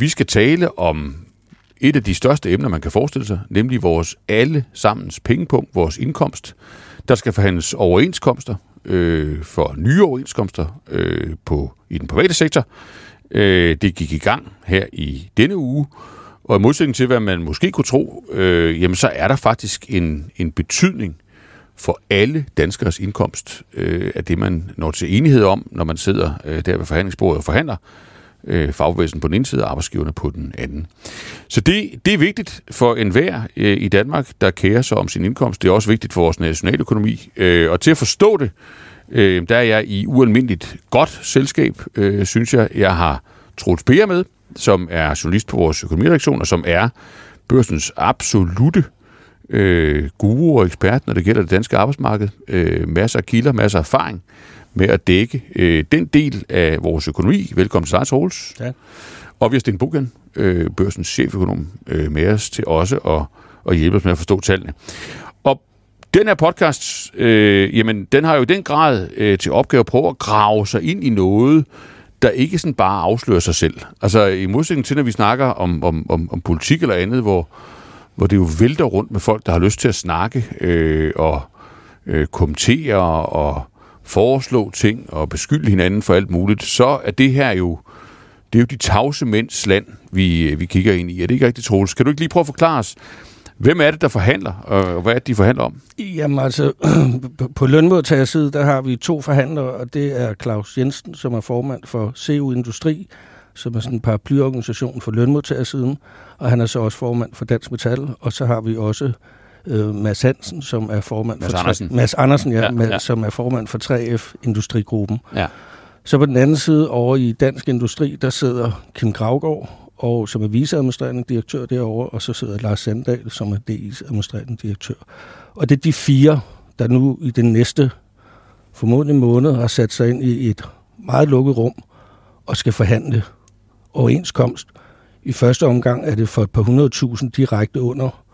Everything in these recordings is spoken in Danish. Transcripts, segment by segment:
Vi skal tale om et af de største emner, man kan forestille sig, nemlig vores alle sammens pengepunkt, vores indkomst. Der skal forhandles overenskomster øh, for nye overenskomster øh, på, i den private sektor. Øh, det gik i gang her i denne uge, og i modsætning til, hvad man måske kunne tro, øh, jamen så er der faktisk en, en betydning for alle danskers indkomst øh, af det, man når til enighed om, når man sidder øh, der ved forhandlingsbordet og forhandler øh, Øh, fagbevægelsen på den ene side og arbejdsgiverne på den anden. Så det, det er vigtigt for enhver øh, i Danmark, der kærer sig om sin indkomst. Det er også vigtigt for vores nationaløkonomi. Øh, og til at forstå det, øh, der er jeg i ualmindeligt godt selskab, øh, synes jeg. Jeg har Troels Per med, som er journalist på vores økonomiredaktion, og som er børsens absolute øh, guru og ekspert, når det gælder det danske arbejdsmarked. Øh, masser af kilder, masser af erfaring med at dække øh, den del af vores økonomi. Velkommen til Lars Holes. Ja. Og vi har Sten Buchen, øh, børsens cheføkonom, øh, med os til også at, at hjælpe os med at forstå tallene. Og den her podcast, øh, jamen, den har jo i den grad øh, til opgave at prøve at grave sig ind i noget, der ikke sådan bare afslører sig selv. Altså i modsætning til, når vi snakker om, om, om, om politik eller andet, hvor, hvor det jo vælter rundt med folk, der har lyst til at snakke øh, og øh, kommentere og foreslå ting og beskylde hinanden for alt muligt, så er det her jo det er jo de tavse mænds land, vi, øh, vi kigger ind i. Er det ikke rigtigt, Troels? Kan du ikke lige prøve at forklare os, hvem er det, der forhandler, og hvad er det, de forhandler om? Jamen altså, på lønmodtagerside, der har vi to forhandlere, og det er Claus Jensen, som er formand for CU Industri, som er sådan en paraplyorganisation for lønmodtagersiden, og han er så også formand for Dansk Metal, og så har vi også øh, Mads Hansen, som er formand Mads for... Andersen. Mads Andersen, ja, ja, ja. som er formand for 3F Industrigruppen. Ja. Så på den anden side, over i Dansk Industri, der sidder Kim Gravgaard, og som er viceadministrerende direktør derovre, og så sidder Lars Sandal, som er DI's administrerende direktør. Og det er de fire, der nu i den næste formodentlig måned har sat sig ind i et meget lukket rum og skal forhandle overenskomst. I første omgang er det for et par hundredtusind direkte under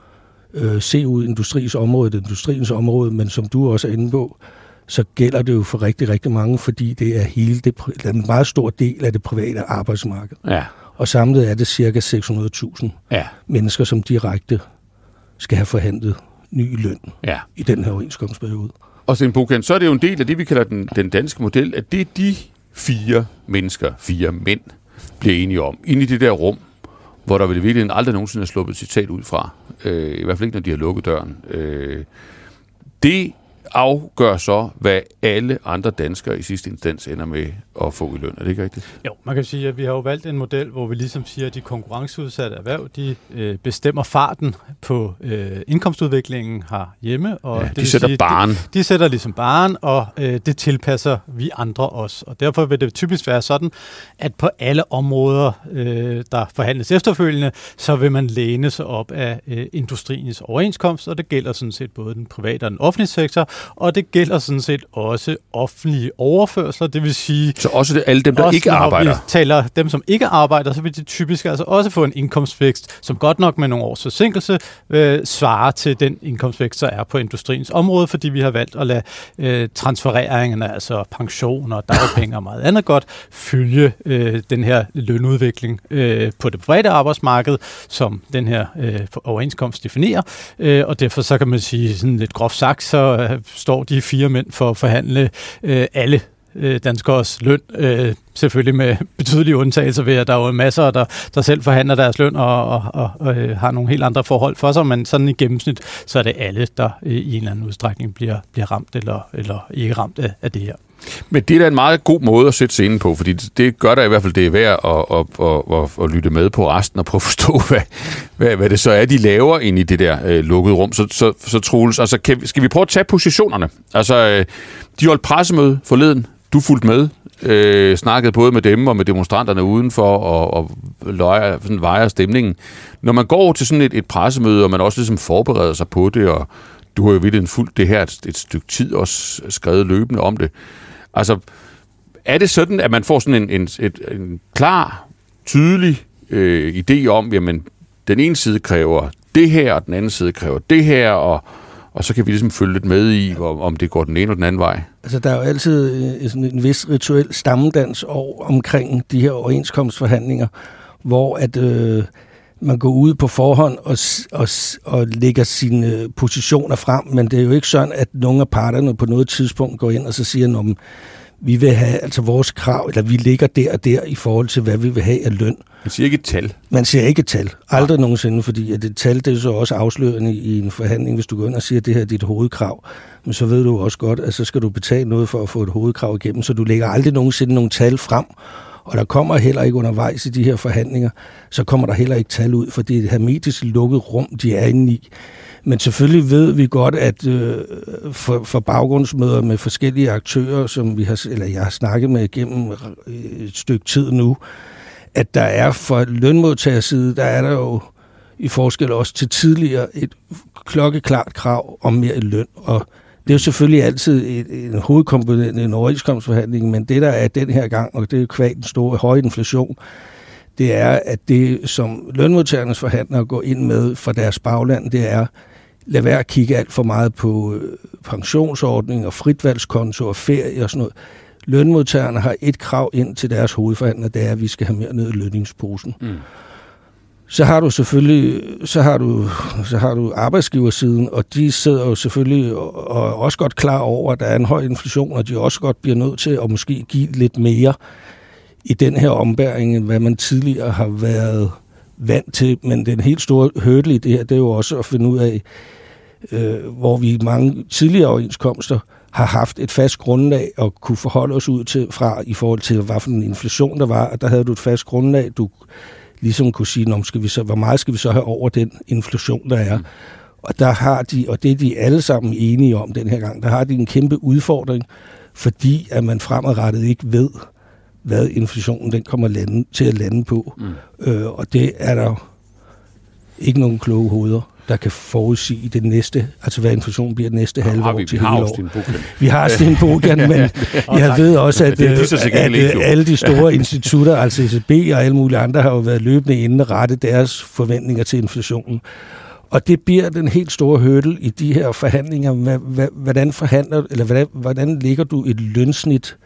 øh, CU Industris område, industriens område, men som du også er inde på, så gælder det jo for rigtig, rigtig mange, fordi det er hele det, en meget stor del af det private arbejdsmarked. Ja. Og samlet er det cirka 600.000 ja. mennesker, som direkte skal have forhandlet ny løn ja. i den her overenskomstperiode. Og Sten Bukan, så er det jo en del af det, vi kalder den, den danske model, at det er de fire mennesker, fire mænd, bliver enige om, inde i det der rum, hvor der vel virkelig aldrig nogensinde er sluppet citat ud fra. Øh, I hvert fald ikke, når de har lukket døren. Øh, det afgør så, hvad alle andre danskere i sidste instans ender med at få i løn. Er det ikke rigtigt? Jo, man kan sige, at vi har jo valgt en model, hvor vi ligesom siger, at de konkurrenceudsatte erhverv, de øh, bestemmer farten på øh, indkomstudviklingen hjemme. Og ja, det de sætter sige, barn. De, de sætter ligesom barn, og øh, det tilpasser vi andre også. Og derfor vil det typisk være sådan, at på alle områder, øh, der forhandles efterfølgende, så vil man læne sig op af øh, industriens overenskomst, og det gælder sådan set både den private og den offentlige sektor, og det gælder sådan set også offentlige overførsler, det vil sige... Så også det, alle dem, der også ikke arbejder? vi taler dem, som ikke arbejder, så vil de typisk altså også få en indkomstvækst, som godt nok med nogle års forsinkelse øh, svarer til den indkomstvækst, der er på industriens område, fordi vi har valgt at lade øh, transfereringerne, altså pensioner, dagpenge og meget andet godt, følge øh, den her lønudvikling øh, på det private arbejdsmarked, som den her øh, overenskomst definerer. Øh, og derfor så kan man sige sådan lidt groft sagt, så øh, står de fire mænd for at forhandle øh, alle øh, danskers løn. Øh, selvfølgelig med betydelige undtagelser ved, at der er jo masser, der, der selv forhandler deres løn og, og, og, og øh, har nogle helt andre forhold for sig, men sådan i gennemsnit, så er det alle, der øh, i en eller anden udstrækning bliver, bliver ramt eller, eller ikke ramt af, af det her. Men det er da en meget god måde at sætte scenen på, fordi det gør der i hvert fald, det er værd at, at, at, at, at lytte med på resten og prøve at forstå, hvad, hvad, hvad det så er, de laver ind i det der øh, lukkede rum. Så, så, så Troels, altså, kan, skal vi prøve at tage positionerne? Altså, øh, de holdt pressemøde forleden, du fulgte med, øh, snakkede både med dem og med demonstranterne udenfor og, og løjer, sådan vejer stemningen. Når man går til sådan et, et pressemøde, og man også ligesom forbereder sig på det, og du har jo virkelig fulgt det her et, et stykke tid, også skrevet løbende om det. Altså, er det sådan, at man får sådan en, en, et, en klar, tydelig øh, idé om, jamen, den ene side kræver det her, og den anden side kræver det her, og, og så kan vi ligesom følge lidt med i, om det går den ene eller den anden vej? Altså, der er jo altid øh, sådan en vis rituel stammedans over omkring de her overenskomstforhandlinger, hvor at øh, man går ud på forhånd og, og, og lægger sine positioner frem, men det er jo ikke sådan, at nogle af parterne på noget tidspunkt går ind og så siger, at vi vil have altså vores krav, eller vi ligger der og der i forhold til, hvad vi vil have af løn. Man siger ikke et tal. Man siger ikke et tal. Aldrig ja. nogensinde, fordi at et tal det er så også afslørende i en forhandling. Hvis du går ind og siger, at det her er dit hovedkrav, men så ved du også godt, at så skal du betale noget for at få et hovedkrav igennem, så du lægger aldrig nogensinde nogle tal frem. Og der kommer heller ikke undervejs i de her forhandlinger, så kommer der heller ikke tal ud, for det er et hermetisk lukket rum, de er inde i. Men selvfølgelig ved vi godt, at øh, for, for baggrundsmøder med forskellige aktører, som vi har, eller jeg har snakket med gennem et stykke tid nu, at der er for lønmodtagerside, der er der jo i forskel også til tidligere et klokkeklart krav om mere løn. Og det er jo selvfølgelig altid en, en hovedkomponent i en overenskomstforhandling, men det der er den her gang, og det er kvæg den store høje inflation, det er, at det, som lønmodtagernes forhandlere går ind med for deres bagland, det er, lad være at kigge alt for meget på øh, pensionsordning og fritvalgskonto og ferie og sådan noget. Lønmodtagerne har et krav ind til deres hovedforhandler, det er, at vi skal have mere ned i lønningsposen. Mm. Så har du selvfølgelig så har du, så har du arbejdsgiversiden, og de sidder jo selvfølgelig og er også godt klar over, at der er en høj inflation, og de også godt bliver nødt til at måske give lidt mere i den her ombæring, end hvad man tidligere har været vant til. Men den helt store hurdle i det her, det er jo også at finde ud af, øh, hvor vi i mange tidligere overenskomster har haft et fast grundlag at kunne forholde os ud til fra i forhold til, hvad for en inflation der var, og der havde du et fast grundlag, du ligesom kunne sige, skal vi så, hvor meget skal vi så have over den inflation, der er. Mm. Og der har de, og det er de alle sammen enige om den her gang, der har de en kæmpe udfordring, fordi at man fremadrettet ikke ved, hvad inflationen den kommer lande, til at lande på. Mm. Øh, og det er der ikke nogen kloge hoveder der kan forudsige det næste, altså hvad inflationen bliver det næste halve år til hele år. Vi har Sten Bogan, men jeg ved også, at, at, at, at alle de store institutter, altså ECB og alle mulige andre, har jo været løbende inde og rette deres forventninger til inflationen. Og det bliver den helt store hurdle i de her forhandlinger. Hvordan forhandler, eller hvordan, hvordan ligger du et lønsnit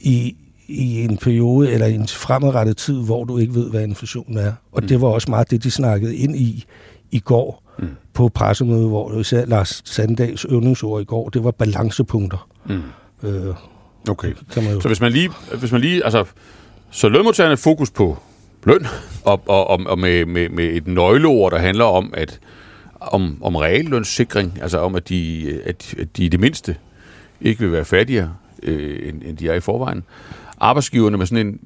i, i en periode eller i en fremadrettet tid, hvor du ikke ved, hvad inflationen er. Og mm. det var også meget det, de snakkede ind i i går mm. på pressemødet, hvor især Lars Sandals øvningsord i går, det var balancepunkter. Mm. Øh, okay. Kan man jo. Så hvis man lige, hvis man lige altså, så lønmodtagerne fokus på løn, og, og, og, og med, med, med et nøgleord, der handler om, at om, om reallønssikring, altså om, at de, at, at de i det mindste ikke vil være fattigere, øh, end, end de er i forvejen. Arbejdsgiverne med sådan en,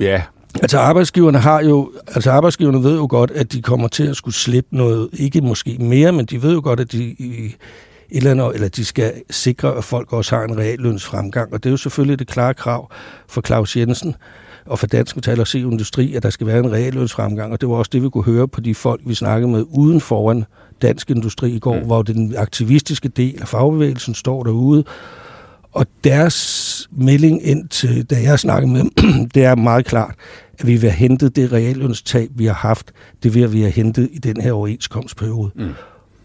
ja, Altså arbejdsgiverne har jo, altså arbejdsgiverne ved jo godt, at de kommer til at skulle slippe noget, ikke måske mere, men de ved jo godt, at de i et eller andet, eller de skal sikre, at folk også har en reallønsfremgang. Og det er jo selvfølgelig det klare krav for Claus Jensen og for Dansk Metal og Industri, at der skal være en reallønsfremgang. Og det var også det, vi kunne høre på de folk, vi snakkede med uden foran Dansk Industri i går, mm. hvor den aktivistiske del af fagbevægelsen står derude og deres melding ind til, da jeg snakkede med dem, det er meget klart, at vi vil have hentet det reallønstab, vi har haft, det vil vi have hentet i den her overenskomstperiode. Mm.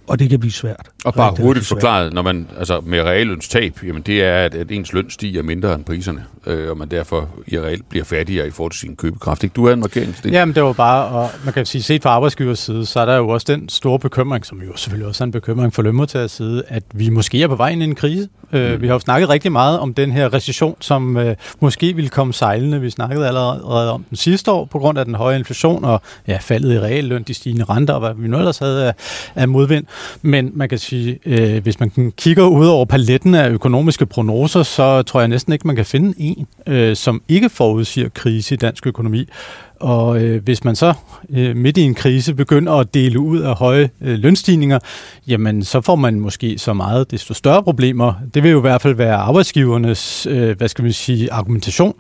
Og det kan blive svært. Og bare hurtigt forklaret, når man, altså med reallønstab, jamen det er, at, at ens løn stiger mindre end priserne, øh, og man derfor i reelt bliver fattigere i forhold til sin købekraft. Ikke? Du har en markering? Jamen det var bare, og man kan sige, set fra arbejdsgivers side, så er der jo også den store bekymring, som jo selvfølgelig også er en bekymring for lønmodtagers side, at vi måske er på vej ind i en krise. Øh, mm. Vi har jo snakket rigtig meget om den her recession, som øh, måske ville komme sejlende. Vi snakkede allerede om den sidste år, på grund af den høje inflation og ja, faldet i realløn, de stigende renter og hvad vi nu ellers havde af, af modvind. Men man kan sige, øh, hvis man kigger ud over paletten af økonomiske prognoser, så tror jeg næsten ikke, man kan finde en, øh, som ikke forudsiger krise i dansk økonomi. Og øh, hvis man så øh, midt i en krise begynder at dele ud af høje øh, lønstigninger, jamen så får man måske så meget desto større problemer. Det vil jo i hvert fald være arbejdsgivernes, øh, hvad skal vi sige, argumentation.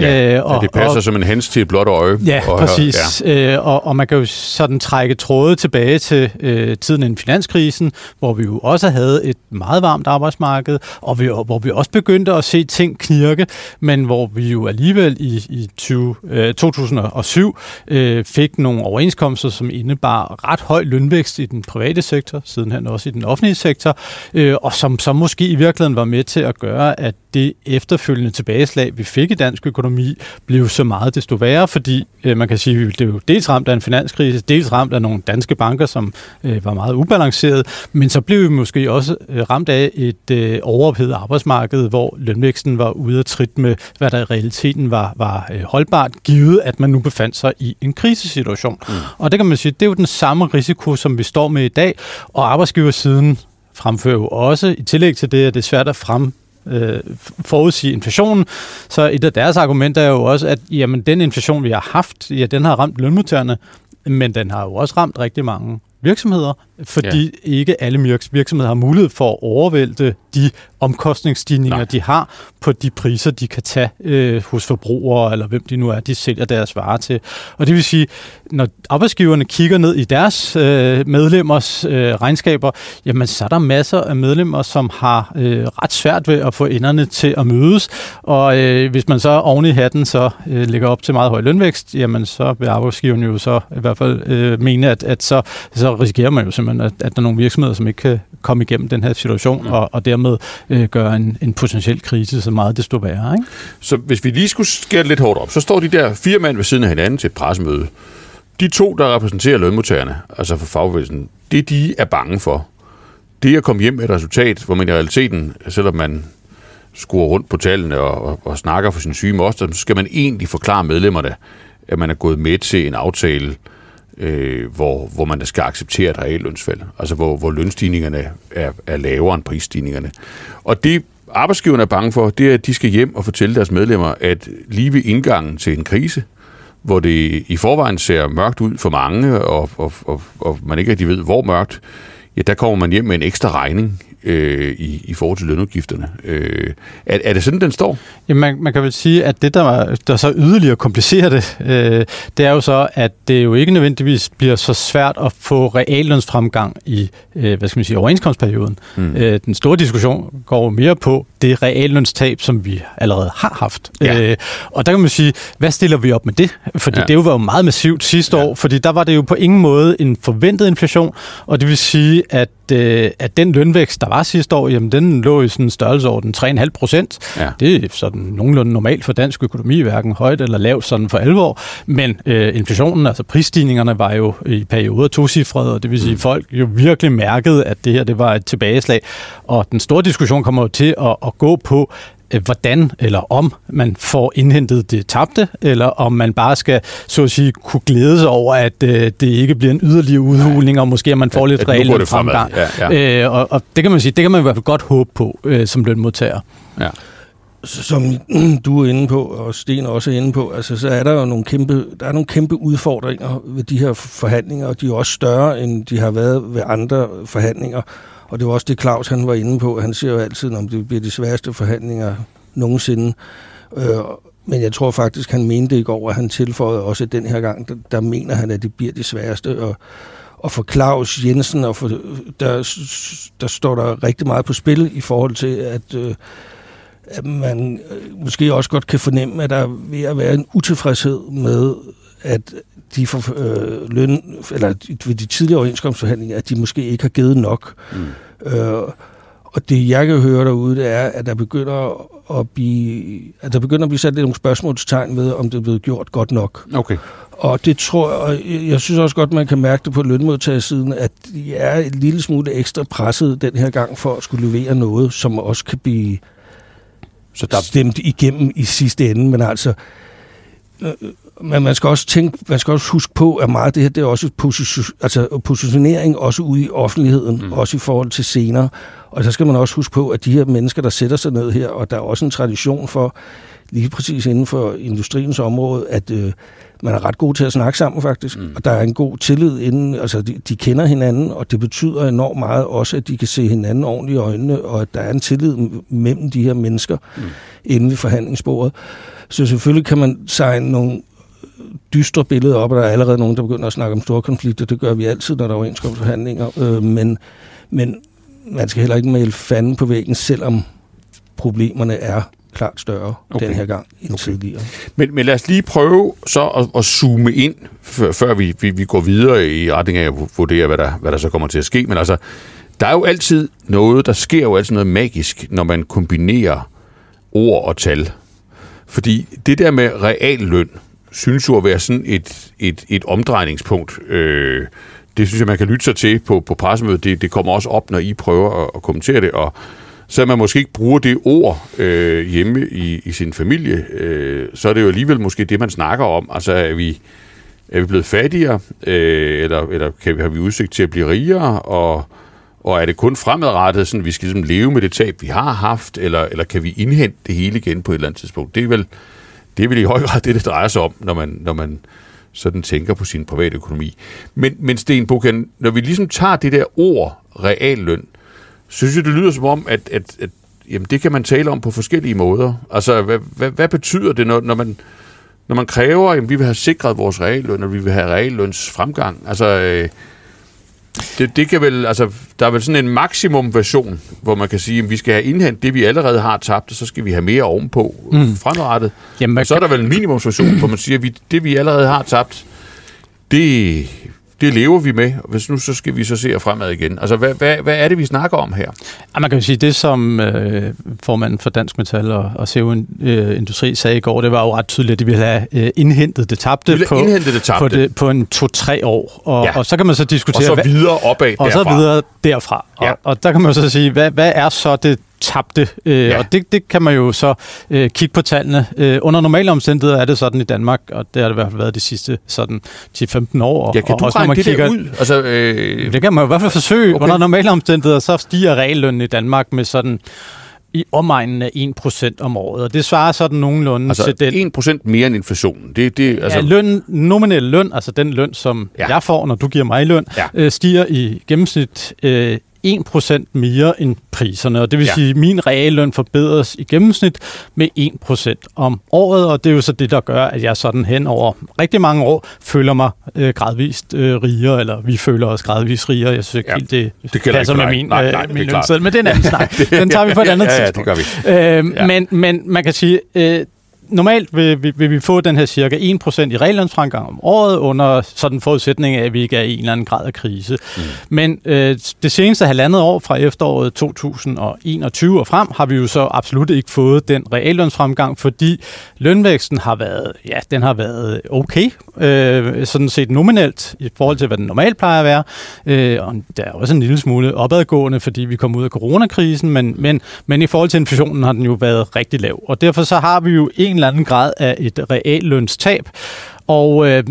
Ja, øh, og, ja det passer og, som en hens til et blåt øje. Ja, og, præcis. Ja. Øh, og, og man kan jo sådan trække tråde tilbage til øh, tiden inden finanskrisen, hvor vi jo også havde et meget varmt arbejdsmarked, og vi, hvor vi også begyndte at se ting knirke, men hvor vi jo alligevel i, i 20, øh, 2000 2007 øh, fik nogle overenskomster, som indebar ret høj lønvækst i den private sektor, sidenhen også i den offentlige sektor, øh, og som så måske i virkeligheden var med til at gøre, at det efterfølgende tilbageslag, vi fik i dansk økonomi, blev så meget desto værre, fordi øh, man kan sige, at det blev dels ramt af en finanskrise, dels ramt af nogle danske banker, som øh, var meget ubalanceret, men så blev vi måske også øh, ramt af et øh, overophedet arbejdsmarked, hvor lønvæksten var ude at trit med, hvad der i realiteten var, var øh, holdbart, givet at man nu befandt sig i en krisesituation. Mm. Og det kan man sige, det er jo den samme risiko, som vi står med i dag, og arbejdsgiversiden fremfører jo også, i tillæg til det, at det er svært at frem øh, forudsige inflationen. Så et af deres argumenter er jo også, at jamen, den inflation, vi har haft, ja, den har ramt lønmodtagerne, men den har jo også ramt rigtig mange virksomheder, fordi ja. ikke alle virksomheder har mulighed for at overvælte de omkostningsstigninger, Nej. de har på de priser, de kan tage øh, hos forbrugere, eller hvem de nu er, de sælger deres varer til. Og det vil sige, når arbejdsgiverne kigger ned i deres øh, medlemmers øh, regnskaber, jamen så er der masser af medlemmer, som har øh, ret svært ved at få enderne til at mødes. Og øh, hvis man så oven i hatten så øh, ligger op til meget høj lønvækst, jamen så vil arbejdsgiverne jo så i hvert fald øh, mene, at, at så, så risikerer man jo simpelthen, at, at der er nogle virksomheder, som ikke kan komme igennem den her situation, mm. og, og dermed øh, gøre en, en potentiel krise så meget desto værre. Ikke? Så hvis vi lige skulle skære lidt hårdt op, så står de der fire mænd ved siden af hinanden til et pressemøde. De to, der repræsenterer lønmodtagerne, altså for fagbevægelsen, det de er bange for, det er at komme hjem med et resultat, hvor man i realiteten, selvom man skruer rundt på tallene og, og, og snakker for sin syge moster, så skal man egentlig forklare medlemmerne, at man er gået med til en aftale, øh, Øh, hvor, hvor man skal acceptere et reallønsfald, altså hvor, hvor lønstigningerne er, er lavere end prisstigningerne. Og det arbejdsgiverne er bange for, det er, at de skal hjem og fortælle deres medlemmer, at lige ved indgangen til en krise, hvor det i forvejen ser mørkt ud for mange, og, og, og, og man ikke rigtig ved, hvor mørkt, ja, der kommer man hjem med en ekstra regning øh, i, i forhold til lønudgifterne. Øh, er, er det sådan, den står? Jamen, man, man kan vel sige, at det, der, der så yderligere komplicerer det, øh, det er jo så, at det jo ikke nødvendigvis bliver så svært at få reallønsfremgang i øh, hvad skal man sige, overenskomstperioden. Mm. Øh, den store diskussion går mere på det reallønstab, som vi allerede har haft. Ja. Øh, og der kan man sige, hvad stiller vi op med det? Fordi ja. det var jo meget massivt sidste ja. år, fordi der var det jo på ingen måde en forventet inflation, og det vil sige, at øh, at den lønvækst, der var sidste år, jamen den lå i sådan en størrelseorden 3,5 procent. Ja. Det er sådan nogenlunde normalt for dansk økonomi, hverken højt eller lavt sådan for alvor. Men øh, inflationen, altså prisstigningerne, var jo i perioder tocifrede, og det vil sige, mm. folk jo virkelig mærkede, at det her det var et tilbageslag. Og den store diskussion kommer jo til at, at gå på, Øh, hvordan eller om man får indhentet det tabte, eller om man bare skal, så at sige, kunne glæde sig over, at øh, det ikke bliver en yderligere udhuling, og måske at man får at, lidt reelt fremgang. Ja, ja. Øh, og, og det kan man sige, det kan man i hvert fald godt håbe på øh, som lønmodtager. Ja. Som du er inde på, og Sten også er inde på, altså, så er der jo nogle kæmpe, der er nogle kæmpe udfordringer ved de her forhandlinger, og de er også større, end de har været ved andre forhandlinger. Og det var også det, Claus han var inde på. Han siger jo altid, om det bliver de sværeste forhandlinger nogensinde. Øh, men jeg tror faktisk, han mente i går, at han tilføjede også at den her gang, der, der mener han, at det bliver de sværeste. Og, og for Claus Jensen, og for, der, der står der rigtig meget på spil i forhold til, at, øh, at man øh, måske også godt kan fornemme, at der er ved at være en utilfredshed med, at de for, øh, løn, eller ved de tidligere overenskomstforhandlinger, at de måske ikke har givet nok. Mm. Øh, og det, jeg kan høre derude, det er, at der begynder at blive, at der begynder at blive sat lidt nogle spørgsmålstegn ved, om det er blevet gjort godt nok. Okay. Og det tror jeg, og jeg synes også godt, man kan mærke det på lønmodtagersiden, at de er et lille smule ekstra presset den her gang for at skulle levere noget, som også kan blive så der... stemt igennem i sidste ende. Men altså, øh, men man skal også tænke, man skal også huske på, at meget af det her, det er også position, altså positionering også ude i offentligheden, mm. også i forhold til scener. Og så skal man også huske på, at de her mennesker, der sætter sig ned her, og der er også en tradition for, lige præcis inden for industriens område, at øh, man er ret god til at snakke sammen faktisk, mm. og der er en god tillid inden, altså de, de kender hinanden, og det betyder enormt meget også, at de kan se hinanden ordentligt i øjnene, og at der er en tillid mellem de her mennesker mm. inden ved forhandlingsbordet. Så selvfølgelig kan man signe nogle dystre billede op, og der er allerede nogen, der begynder at snakke om store konflikter. Det gør vi altid, når der er overenskomstforhandlinger. Øh, men, men man skal heller ikke male fanden på væggen, selvom problemerne er klart større okay. den her gang end okay. tidligere. Men, men lad os lige prøve så at, at zoome ind, før, før vi, vi, vi går videre i retning af at vurdere, hvad der, hvad der så kommer til at ske. Men altså, der er jo altid noget, der sker jo altid noget magisk, når man kombinerer ord og tal. Fordi det der med realløn, synes jo at være sådan et, et, et omdrejningspunkt. Øh, det synes jeg, man kan lytte sig til på, på pressemødet. Det, det kommer også op, når I prøver at, at kommentere det. Og så man måske ikke bruger det ord øh, hjemme i, i sin familie, øh, så er det jo alligevel måske det, man snakker om. Altså er vi, er vi blevet fattigere, øh, eller, eller kan vi, har vi udsigt til at blive rigere, og, og er det kun fremadrettet, sådan vi skal ligesom leve med det tab, vi har haft, eller, eller kan vi indhente det hele igen på et eller andet tidspunkt? Det er vel, det er vel i høj grad det, det drejer sig om, når man, når man sådan tænker på sin private økonomi. Men, men Sten Bukan, når vi ligesom tager det der ord, realløn, synes jeg, det lyder som om, at, at, at jamen, det kan man tale om på forskellige måder. Altså, hvad, hvad, hvad betyder det, når, når, man, når man kræver, at vi vil have sikret vores realløn, og vi vil have realløns fremgang? Altså, øh, det, det kan vel, altså, der er vel sådan en maksimum version, hvor man kan sige, at vi skal have indhentet det, vi allerede har tabt, og så skal vi have mere ovenpå mm. fremadrettet. Jamen, og så er der vel en minimumsversion, hvor man siger, at vi, det, vi allerede har tabt, det, det lever vi med, og hvis nu så skal vi så se fremad igen. Altså, hvad, hvad, hvad er det, vi snakker om her? Ja, man kan jo sige, det som øh, formanden for Dansk Metal og, og CO øh, Industri sagde i går, det var jo ret tydeligt, at de ville have øh, indhentet det tabte, på, indhentet det tabte. På, det, på en to-tre år. Og, ja. og så kan man så diskutere... Og så videre opad og derfra. Og så videre derfra. Ja. Og, og der kan man så sige, hvad, hvad er så det tabte. Øh, ja. Og det, det kan man jo så øh, kigge på tallene. Øh, under normale omstændigheder er det sådan i Danmark, og det har det i hvert fald været de sidste sådan 10-15 år. Ja, kan og du også, når man det kigger, ud? Altså, øh... Det kan man jo i hvert fald forsøge. Okay. Under normale omstændigheder, så stiger reallønnen i Danmark med sådan i omegnen af 1% om året, og det svarer sådan nogenlunde altså til den... 1% mere end inflationen. Det, det, altså... Ja, løn, nominel løn, altså den løn, som ja. jeg får, når du giver mig løn, ja. øh, stiger i gennemsnit øh, 1% mere end priserne, og det vil ja. sige, at min realløn forbedres i gennemsnit med 1% om året, og det er jo så det, der gør, at jeg sådan hen over rigtig mange år føler mig øh, gradvist øh, rigere, eller vi føler os gradvist rigere. Jeg synes ikke ja. helt, det, det passer med min, nej, nej, øh, min lønseddel, men det er en anden snak. Den tager vi på et andet ja, ja, tidspunkt. Ja, det gør vi. Øh, ja. men, men man kan sige, øh, normalt vil, vil, vil vi få den her cirka 1% i reallønsfremgang om året, under sådan forudsætning af, at vi ikke er i en eller anden grad af krise. Mm. Men øh, det seneste halvandet år fra efteråret 2021 og frem, har vi jo så absolut ikke fået den reallønsfremgang, fordi lønvæksten har været, ja, den har været okay, øh, sådan set nominelt i forhold til, hvad den normalt plejer at være. Øh, og der er også en lille smule opadgående, fordi vi kom ud af coronakrisen, men, men, men i forhold til inflationen har den jo været rigtig lav. Og derfor så har vi jo en eller anden grad af et reallønstab. Og øh,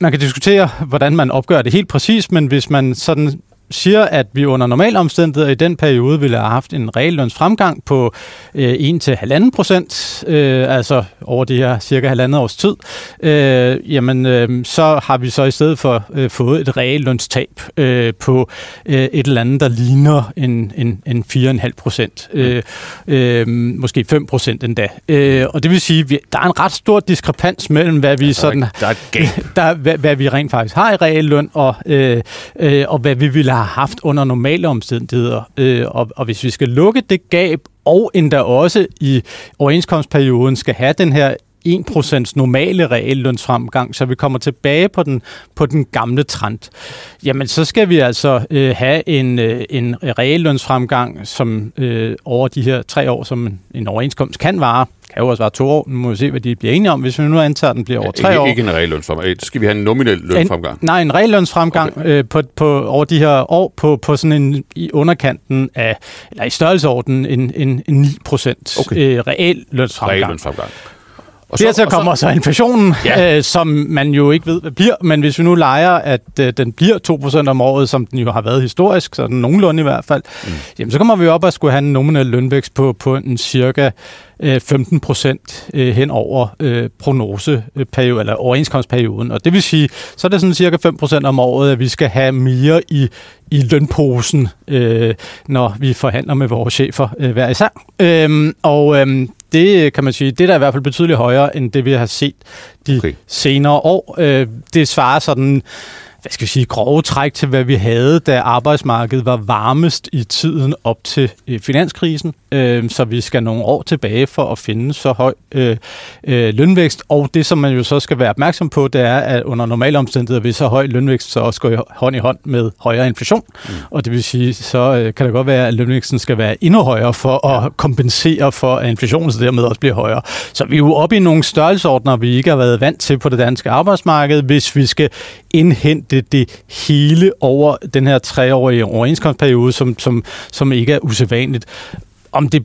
man kan diskutere, hvordan man opgør det helt præcis, men hvis man sådan siger, at vi under normale omstændigheder i den periode ville have haft en reallønsfremgang på øh, 1-1,5 procent, øh, altså over det her cirka halvandet års tid, øh, jamen øh, så har vi så i stedet for øh, fået et reallønstab øh, på øh, et eller andet, der ligner en, en, en 4,5 procent, øh, øh, måske 5 procent endda. Øh, og det vil sige, at der er en ret stor diskrepans mellem, hvad vi sådan, der er, der er der, hvad, hvad vi rent faktisk har i realløn, og, øh, øh, og hvad vi ville har haft under normale omstændigheder. Øh, og, og hvis vi skal lukke det gab, og endda også i overenskomstperioden skal have den her 1% normale reallønsfremgang, så vi kommer tilbage på den, på den gamle trend, jamen så skal vi altså øh, have en, øh, en reallønsfremgang, som øh, over de her tre år, som en, en overenskomst kan vare, kan jo også være to år. Nu må vi se, hvad de bliver enige om. Hvis vi nu antager, at den bliver over tre ikke, år. Ikke en reel lønsfremgang. Skal vi have en nominel lønfremgang? En, nej, en reel lønsfremgang okay. øh, på, på, over de her år på, på sådan en i underkanten af, eller i størrelseorden, en, en, en 9 procent okay. øh, reel lønsfremgang. Reel lønsfremgang. Og så, så kommer så, inflationen, ja. øh, som man jo ikke ved, hvad bliver. Men hvis vi nu leger, at øh, den bliver 2% om året, som den jo har været historisk, så den nogenlunde i hvert fald, mm. jamen så kommer vi op og skulle have en nominel lønvækst på, på en cirka øh, 15 procent øh, hen over øh, prognoseperiode, eller overenskomstperioden. Og det vil sige, så er det sådan cirka 5 procent om året, at vi skal have mere i, i lønposen, øh, når vi forhandler med vores chefer øh, hver især. Øh, og øh, det kan man sige, det er der i hvert fald betydeligt højere, end det vi har set de okay. senere år. Øh, det svarer sådan hvad skal vi sige, grove træk til, hvad vi havde, da arbejdsmarkedet var varmest i tiden op til øh, finanskrisen. Øh, så vi skal nogle år tilbage for at finde så høj øh, øh, lønvækst. Og det, som man jo så skal være opmærksom på, det er, at under normale omstændigheder vil så høj lønvækst så også gå hånd i hånd med højere inflation. Mm. Og det vil sige, så øh, kan det godt være, at lønvæksten skal være endnu højere for at kompensere for, at inflationen så dermed også bliver højere. Så vi er jo oppe i nogle størrelsesordner, vi ikke har været vant til på det danske arbejdsmarked, hvis vi skal indhente det hele over den her treårige overenskomstperiode, som, som, som ikke er usædvanligt. Om det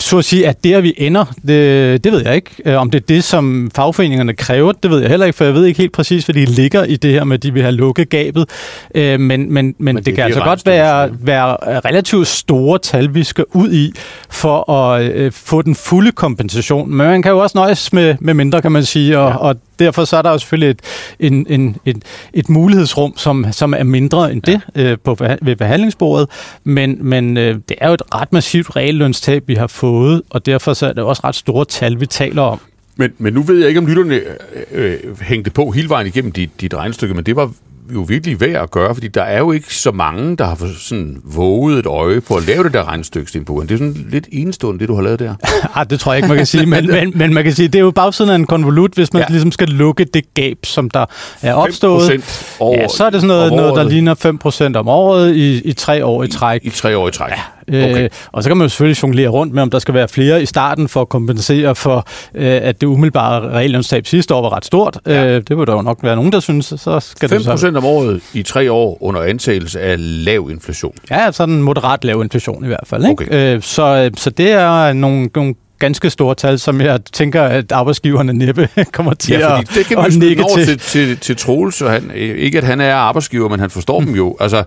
så at sige, at der vi ender, det, det ved jeg ikke. Øh, om det er det, som fagforeningerne kræver, det ved jeg heller ikke, for jeg ved ikke helt præcis, hvad de ligger i det her med, at de vil have lukket gabet. Øh, men, men, men, men det, det kan altså godt være, være relativt store tal, vi skal ud i, for at øh, få den fulde kompensation. Men man kan jo også nøjes med, med mindre, kan man sige, og, ja. og derfor så er der jo selvfølgelig et, en, en, et, et mulighedsrum, som, som er mindre end det ja. øh, på, ved behandlingsbordet, men, men øh, det er jo et ret massivt reallønstab, vi har fået, og derfor så er det også ret store tal, vi taler om. Men, men nu ved jeg ikke, om lytterne øh, øh, hængte på hele vejen igennem dit, dit regnestykke, men det var jo virkelig værd at gøre, fordi der er jo ikke så mange, der har sådan våget et øje på at lave det der regnstykke, Sten Det er sådan lidt enestående, det du har lavet der. ah, det tror jeg ikke, man kan sige, men, men, men man kan sige, det er jo bagsiden af en konvolut, hvis man ja. ligesom skal lukke det gab, som der er opstået. Over, ja, så er det sådan noget, noget der ligner 5% om året i, i tre år i træk. I, i tre år i træk. Ja. Okay. Øh, og så kan man jo selvfølgelig jonglere rundt med, om der skal være flere i starten for at kompensere for, øh, at det umiddelbare reallønstab sidste år var ret stort. Ja. Øh, det vil der jo nok være nogen, der synes. Så skal 5 det så... om året i tre år under antagelse af lav inflation. Ja, sådan moderat lav inflation i hvert fald. Ikke? Okay. Øh, så, så det er nogle, nogle ganske store tal, som jeg tænker, at arbejdsgiverne næppe kommer til ja, fordi det kan at, at over til. til, til, til Troels, og han, ikke at han er arbejdsgiver, men han forstår dem jo. Altså,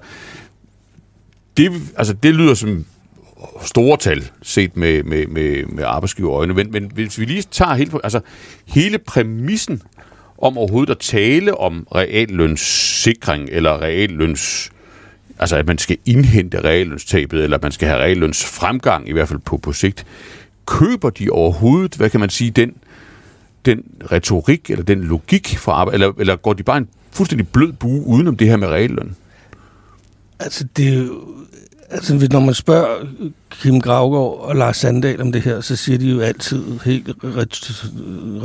det, altså, det lyder som store tal set med, med, med, med arbejdsgiverøjne. Men, men hvis vi lige tager hele, altså, hele præmissen om overhovedet at tale om reallønssikring eller realløns altså at man skal indhente reallønstabet, eller at man skal have realløns fremgang, i hvert fald på, på sigt. Køber de overhovedet, hvad kan man sige, den, den retorik eller den logik for arbejde, eller, eller går de bare en fuldstændig blød bue udenom det her med realløn? Altså, det Altså, når man spørger Kim Gravgaard og Lars Sandal om det her, så siger de jo altid helt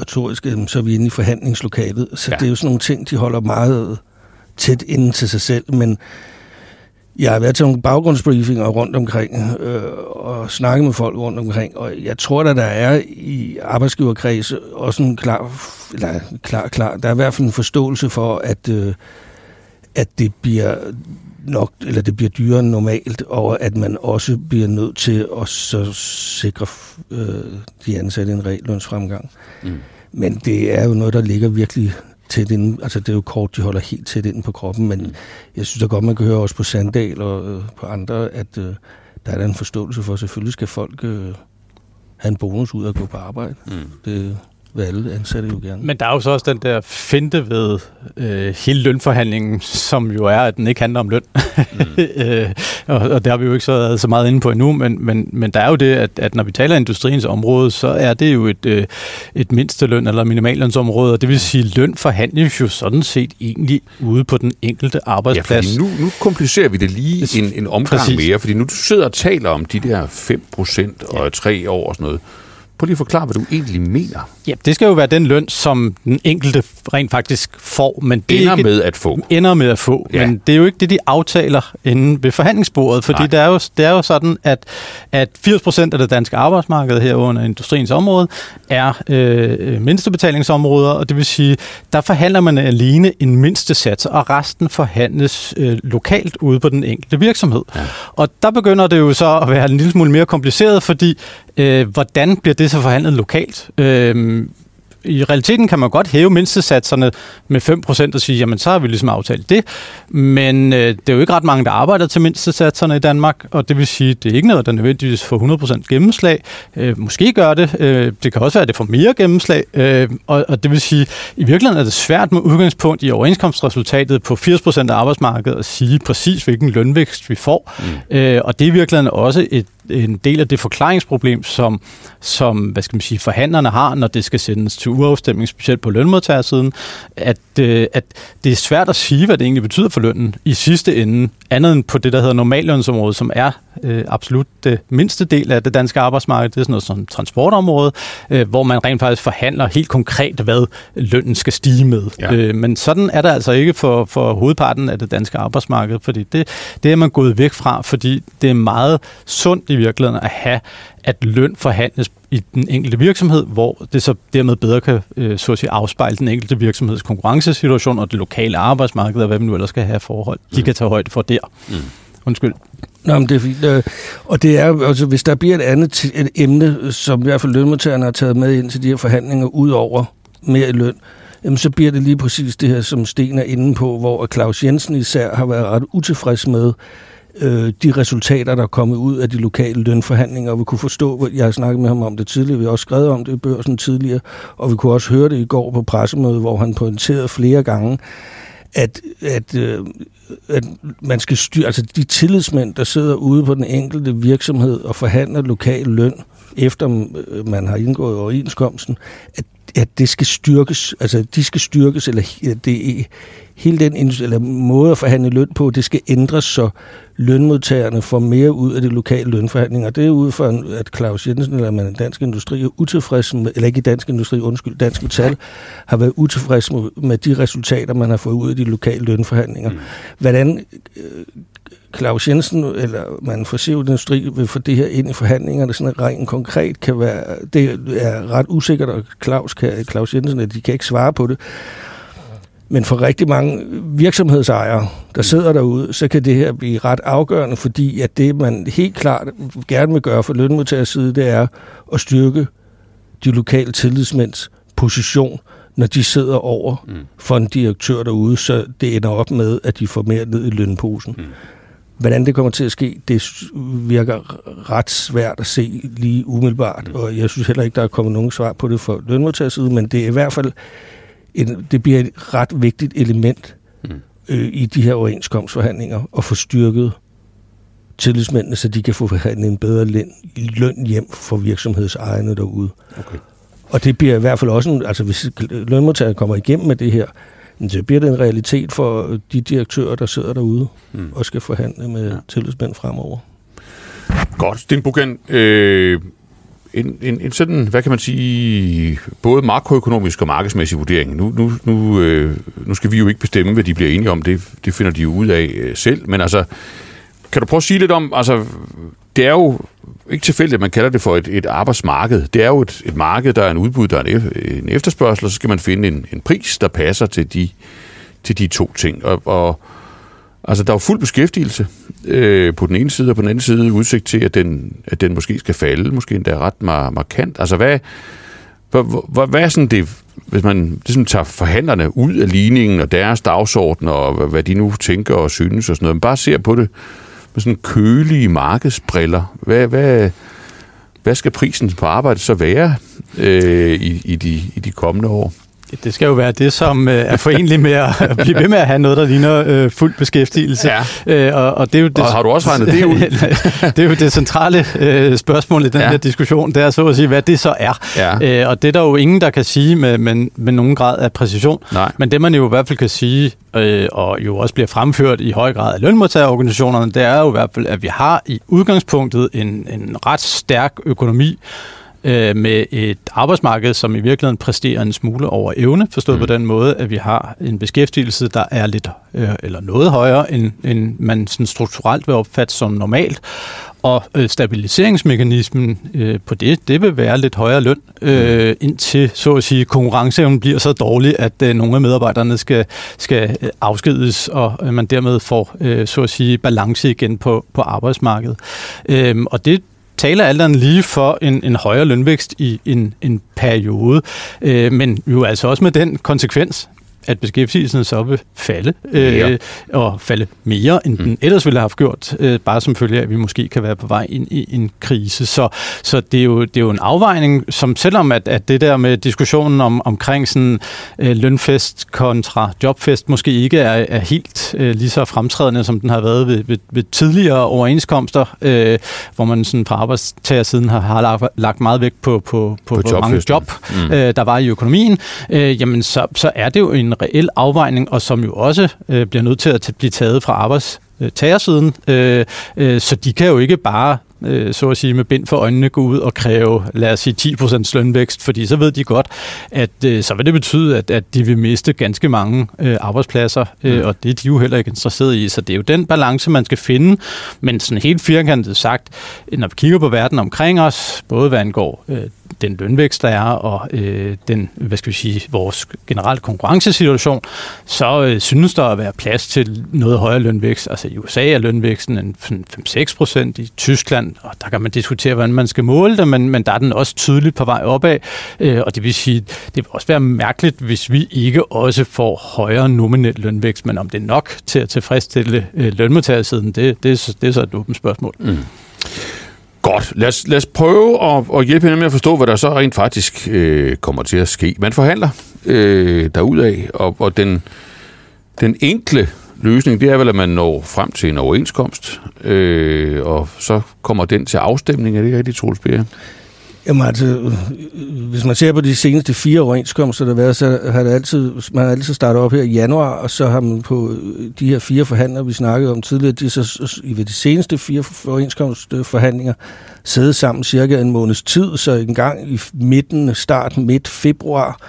retorisk, at så er vi inde i forhandlingslokalet. Så ja. det er jo sådan nogle ting, de holder meget tæt inden til sig selv. Men jeg har været til nogle baggrundsbriefinger rundt omkring øh, og snakket med folk rundt omkring, og jeg tror, at der er i arbejdsgiverkredse også en klar, eller klar, klar, der er i hvert fald en forståelse for, at, øh, at det bliver nok, eller det bliver dyrere end normalt, og at man også bliver nødt til at så sikre øh, de ansatte en reallønsfremgang. Mm. Men det er jo noget, der ligger virkelig tæt ind. Altså det er jo kort, de holder helt tæt ind på kroppen, men mm. jeg synes da godt, man kan høre også på Sandal og øh, på andre, at øh, der er der en forståelse for, at selvfølgelig skal folk øh, have en bonus ud at gå på arbejde. Mm. Det, vil alle ansatte jo gerne. Men der er jo så også den der finte ved øh, hele lønforhandlingen, som jo er, at den ikke handler om løn. Mm. øh, og, og der har vi jo ikke så så meget inde på endnu, men, men, men der er jo det, at, at når vi taler industriens område, så er det jo et, øh, et mindsteløn eller minimallønsområde, og det vil sige, at løn forhandles jo sådan set egentlig ude på den enkelte arbejdsplads. Ja, nu, nu komplicerer vi det lige en, en omgang Præcis. mere, fordi nu du sidder og taler om de der 5% og ja. 3 år og sådan noget. Prøv lige at forklare, hvad du egentlig mener. Ja, det skal jo være den løn, som den enkelte rent faktisk får. Men det ender ikke, med at få. Ender med at få. Ja. Men det er jo ikke det, de aftaler inde ved forhandlingsbordet. Fordi det er, jo, det er jo sådan, at, at 80 procent af det danske arbejdsmarked her under industriens område er øh, mindstebetalingsområder. Og det vil sige, der forhandler man alene en mindste sats, og resten forhandles øh, lokalt ude på den enkelte virksomhed. Ja. Og der begynder det jo så at være en lille smule mere kompliceret, fordi øh, hvordan bliver det så forhandlet lokalt? Øh, i realiteten kan man godt hæve mindstesatserne med 5% og sige, jamen så har vi ligesom aftalt det. Men øh, det er jo ikke ret mange, der arbejder til mindstesatserne i Danmark, og det vil sige, det er ikke noget, der nødvendigvis får 100% gennemslag. Øh, måske gør det. Øh, det kan også være, at det får mere gennemslag. Øh, og, og det vil sige, i virkeligheden er det svært med udgangspunkt i overenskomstresultatet på 80% af arbejdsmarkedet at sige præcis, hvilken lønvækst vi får. Mm. Øh, og det er i virkeligheden også et en del af det forklaringsproblem, som, som hvad skal man sige, forhandlerne har, når det skal sendes til uafstemning, specielt på lønmodtagersiden, at, øh, at det er svært at sige, hvad det egentlig betyder for lønnen i sidste ende, andet end på det, der hedder normallønsområdet, som er øh, absolut det mindste del af det danske arbejdsmarked. Det er sådan noget som transportområdet, øh, hvor man rent faktisk forhandler helt konkret, hvad lønnen skal stige med. Ja. Øh, men sådan er det altså ikke for, for hovedparten af det danske arbejdsmarked, fordi det, det er man gået væk fra, fordi det er meget sundt i virkeligheden at have, at løn forhandles i den enkelte virksomhed, hvor det så dermed bedre kan øh, så at sige, afspejle den enkelte virksomheds konkurrencesituation og det lokale arbejdsmarked, og hvad man nu ellers skal have forhold, de mm. kan tage højde for der. Mm. Undskyld. Nå, men det er fint. Øh, og det er, altså, hvis der bliver et andet et emne, som i hvert fald lønmodtagerne har taget med ind til de her forhandlinger, ud over mere i løn, jamen så bliver det lige præcis det her, som Sten er inde på, hvor Claus Jensen især har været ret utilfreds med øh, de resultater, der er kommet ud af de lokale lønforhandlinger, og vi kunne forstå, jeg har snakket med ham om det tidligere, vi har også skrevet om det i børsen tidligere, og vi kunne også høre det i går på pressemødet, hvor han pointerede flere gange, at, at, øh, at man skal styre, altså de tillidsmænd, der sidder ude på den enkelte virksomhed og forhandler lokal løn, efter øh, man har indgået overenskomsten, at, at det skal styrkes, altså de skal styrkes, eller det hele den eller måde at forhandle løn på, det skal ændres, så lønmodtagerne får mere ud af de lokale lønforhandlinger. Det er ud fra, at Claus Jensen eller man Dansk Industri er utilfreds med, eller ikke Dansk Industri, undskyld, Dansk Metal, har været utilfreds med, med de resultater, man har fået ud af de lokale lønforhandlinger. Mm. Hvordan øh, Claus Jensen eller man fra Siv Industri vil få det her ind i forhandlingerne, sådan rent konkret kan være, det er ret usikkert, og Claus, kan, Claus Jensen, at de kan ikke svare på det. Men for rigtig mange virksomhedsejere, der sidder derude, så kan det her blive ret afgørende, fordi at det, man helt klart gerne vil gøre for lønmodtagers side, det er at styrke de lokale tillidsmænds position, når de sidder over mm. for en direktør derude, så det ender op med, at de får mere ned i lønposen. Mm. Hvordan det kommer til at ske, det virker ret svært at se lige umiddelbart, mm. og jeg synes heller ikke, der er kommet nogen svar på det for lønmodtagers side, men det er i hvert fald en, det bliver et ret vigtigt element mm. øh, i de her overenskomstforhandlinger at få styrket tillidsmændene, så de kan få forhandlet en bedre løn, løn hjem for virksomhedsejerne derude. Okay. Og det bliver i hvert fald også, en, altså hvis lønmodtagere kommer igennem med det her, så bliver det en realitet for de direktører, der sidder derude mm. og skal forhandle med ja. tillidsmænd fremover. Godt, Sten Bukan. Øh, en, en, en sådan, hvad kan man sige, både makroøkonomisk og markedsmæssig vurdering. Nu, nu, nu, øh, nu skal vi jo ikke bestemme, hvad de bliver enige om. Det, det finder de jo ud af øh, selv. Men altså, kan du prøve at sige lidt om, altså, det er jo ikke tilfældigt, at man kalder det for et, et arbejdsmarked. Det er jo et, et marked, der er en udbud, der er en, en efterspørgsel, og så skal man finde en, en pris, der passer til de, til de to ting. Og, og altså, der er jo fuld beskæftigelse øh, på den ene side, og på den anden side udsigt til, at den, at den måske skal falde, måske endda ret mar- markant. Altså, hvad, hvad, hvad, hvad er sådan det, hvis man ligesom tager forhandlerne ud af ligningen og deres dagsorden, og hvad, hvad de nu tænker og synes og sådan noget, men bare ser på det med sådan kølige markedsbriller. Hvad, hvad, hvad skal prisen på arbejde så være øh, i, i, de, i de kommende år? Det skal jo være det, som øh, er forenligt med at blive ved med at have noget, der ligner øh, fuld beskæftigelse. Ja. Øh, og, og, det er jo det, og har du også regnet det ud? det er jo det centrale øh, spørgsmål i den ja. her diskussion, det er så at sige, hvad det så er. Ja. Øh, og det er der jo ingen, der kan sige med, med, med nogen grad af præcision. Nej. Men det man jo i hvert fald kan sige, øh, og jo også bliver fremført i høj grad af lønmodtagerorganisationerne, det er jo i hvert fald, at vi har i udgangspunktet en, en ret stærk økonomi, øh, med et arbejdsmarked, som i virkeligheden præsterer en smule over evne, forstået mm. på den måde, at vi har en beskæftigelse, der er lidt øh, eller noget højere, end, end man sådan strukturelt vil opfatte som normalt. Og øh, stabiliseringsmekanismen øh, på det, det vil være lidt højere løn, øh, mm. indtil så at sige, konkurrenceevnen bliver så dårlig, at øh, nogle af medarbejderne skal, skal øh, afskedes, og øh, man dermed får øh, så at sige balance igen på, på arbejdsmarkedet. Øh, og det taler alt andet lige for en, en højere lønvækst i en, en periode, øh, men jo altså også med den konsekvens, at beskæftigelsen så vil falde, øh, ja. og falde mere, end mm. den ellers ville have haft gjort, øh, bare som følge af, at vi måske kan være på vej ind i en krise. Så, så det, er jo, det er jo en afvejning, som selvom at, at det der med diskussionen om, omkring sådan, øh, lønfest kontra jobfest måske ikke er, er helt øh, lige så fremtrædende, som den har været ved, ved, ved tidligere overenskomster, øh, hvor man sådan fra arbejdstagersiden har, har lagt, lagt meget vægt på, på, på, på hvor mange job, mm. øh, der var i økonomien, øh, jamen så, så er det jo en reel afvejning, og som jo også øh, bliver nødt til at blive taget fra arbejdstagersiden. Øh, øh, øh, så de kan jo ikke bare øh, så at sige, med bind for øjnene gå ud og kræve, lad os sige, 10% lønvækst, fordi så ved de godt, at øh, så vil det betyde, at, at de vil miste ganske mange øh, arbejdspladser, øh, mm. og det er de jo heller ikke interesseret i, så det er jo den balance, man skal finde, men sådan helt firkantet sagt, når vi kigger på verden omkring os, både hvad angår øh, den lønvækst, der er, og øh, den, hvad skal vi sige, vores generelle konkurrencesituation, så øh, synes der at være plads til noget højere lønvækst. Altså i USA er lønvæksten en 5-6 procent, i Tyskland, og der kan man diskutere, hvordan man skal måle det, men, men der er den også tydeligt på vej opad, øh, og det vil sige, det vil også være mærkeligt, hvis vi ikke også får højere nominel lønvækst, men om det er nok til at tilfredsstille øh, lønmodtagersiden, det, det, det er så et åbent spørgsmål. Mm. Godt. Lad os, lad os prøve at, at hjælpe hinanden med at forstå, hvad der så rent faktisk øh, kommer til at ske. Man forhandler øh, derudad, og, og den, den enkle løsning, det er vel, at man når frem til en overenskomst, øh, og så kommer den til afstemning. Er det ikke rigtigt, Troels Bjerre? Jamen altså, hvis man ser på de seneste fire overenskomster, der har været, så har det altid, man har altid startet op her i januar, og så har man på de her fire forhandlere, vi snakkede om tidligere, de så i de seneste fire overenskomstforhandlinger siddet sammen cirka en måneds tid, så en gang i midten, starten midt februar,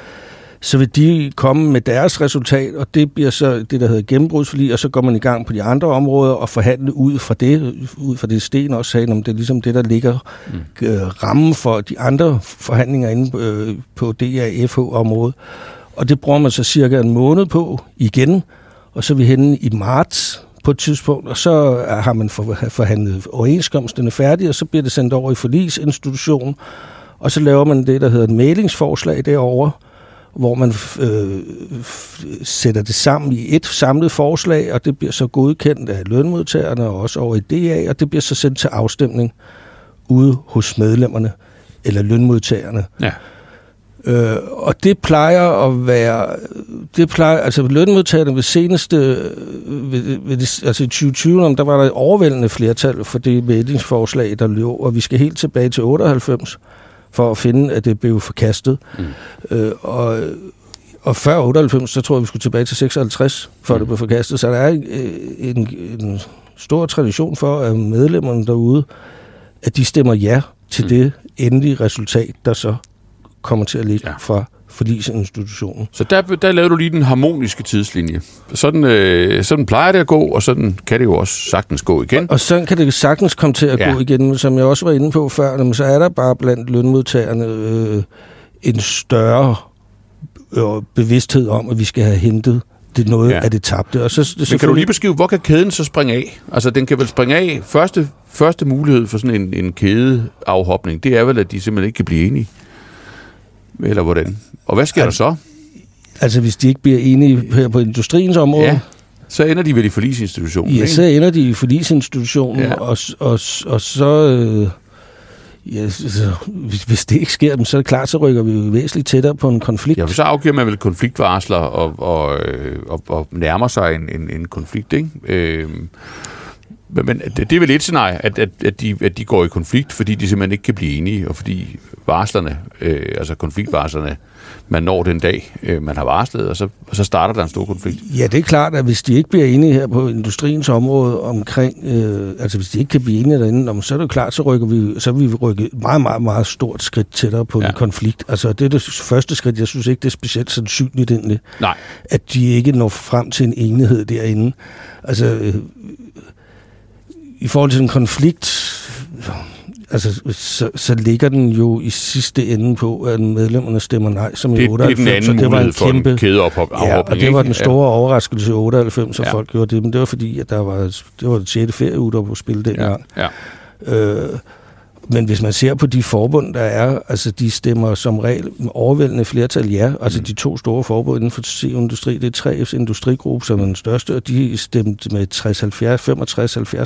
så vil de komme med deres resultat, og det bliver så det, der hedder gennembrudsforlig, og så går man i gang på de andre områder og forhandle ud fra det, ud fra det Sten også sagde, om det er ligesom det, der ligger mm. øh, rammen for de andre forhandlinger inde øh, på DAFH-området. Og det bruger man så cirka en måned på igen, og så er vi henne i marts på et tidspunkt, og så har man forhandlet overenskomsterne færdige, og så bliver det sendt over i forlisinstitutionen, og så laver man det, der hedder et mailingsforslag derovre, hvor man øh, sætter det sammen i et samlet forslag, og det bliver så godkendt af lønmodtagerne og også over i DA, og det bliver så sendt til afstemning ude hos medlemmerne eller lønmodtagerne. Ja. Øh, og det plejer at være, det plejer, altså lønmodtagerne ved seneste, ved, ved det, altså i 2020, der var der et overvældende flertal for det medlingsforslag, der lå, og vi skal helt tilbage til 98 for at finde, at det blev forkastet. Mm. Øh, og, og før 98, så tror jeg, vi skulle tilbage til 56, før mm. det blev forkastet. Så der er øh, en, en stor tradition for, at medlemmerne derude, at de stemmer ja til mm. det endelige resultat, der så kommer til at ligge ja. fra forlisinstitutionen. Så der, der lavede du lige den harmoniske tidslinje. Sådan, øh, sådan plejer det at gå, og sådan kan det jo også sagtens gå igen. Og, og sådan kan det sagtens komme til at ja. gå igen, som jeg også var inde på før, så er der bare blandt lønmodtagerne øh, en større øh, bevidsthed om, at vi skal have hentet det noget ja. af det tabte. Og så, Men kan du lige beskrive, hvor kan kæden så springe af? Altså, den kan vel springe af. Første, første mulighed for sådan en, en kædeafhopning, det er vel, at de simpelthen ikke kan blive enige. Eller hvordan? Og hvad sker Al- der så? Altså, hvis de ikke bliver enige her på industriens område? Ja, så ender de vel i forlisinstitutionen, Ja, ikke? så ender de i forlisinstitutionen, ja. og, og, og så... Øh, Ja, så, hvis, hvis det ikke sker, så er det klart, så rykker vi væsentligt tættere på en konflikt. Ja, så afgiver man vel konfliktvarsler og, og, øh, og, og nærmer sig en, en, en konflikt, ikke? Øh, men det, det er vel et scenarie, at, at, at, de, at de går i konflikt, fordi de simpelthen ikke kan blive enige, og fordi varslerne, øh, altså konfliktvarslerne, man når den dag, øh, man har varslet, og så, og så starter der en stor konflikt. Ja, det er klart, at hvis de ikke bliver enige her på industriens område omkring, øh, altså hvis de ikke kan blive enige derinde, så er det klart, så rykker vi, så vil vi rykke meget, meget, meget stort skridt tættere på ja. en konflikt. Altså det er det første skridt, jeg synes ikke, det er specielt sandsynligt egentlig, Nej. at de ikke når frem til en enighed derinde. Altså, øh, i forhold til en konflikt, altså, så, så ligger den jo i sidste ende på, at medlemmerne stemmer nej, som i det, 98. Det er den anden det var en kæmpe, kædeophop, ja, og det var den store ja. overraskelse i 98, at ja. folk gjorde det, men det var fordi, at der var, det var det 6. ferieuge, der på spil dengang. Ja. Ja. Øh, Men hvis man ser på de forbund, der er, altså de stemmer som regel overvældende flertal ja. Altså mm. de to store forbund inden for industri, det er 3F's industrigruppe, som er den største, og de stemte med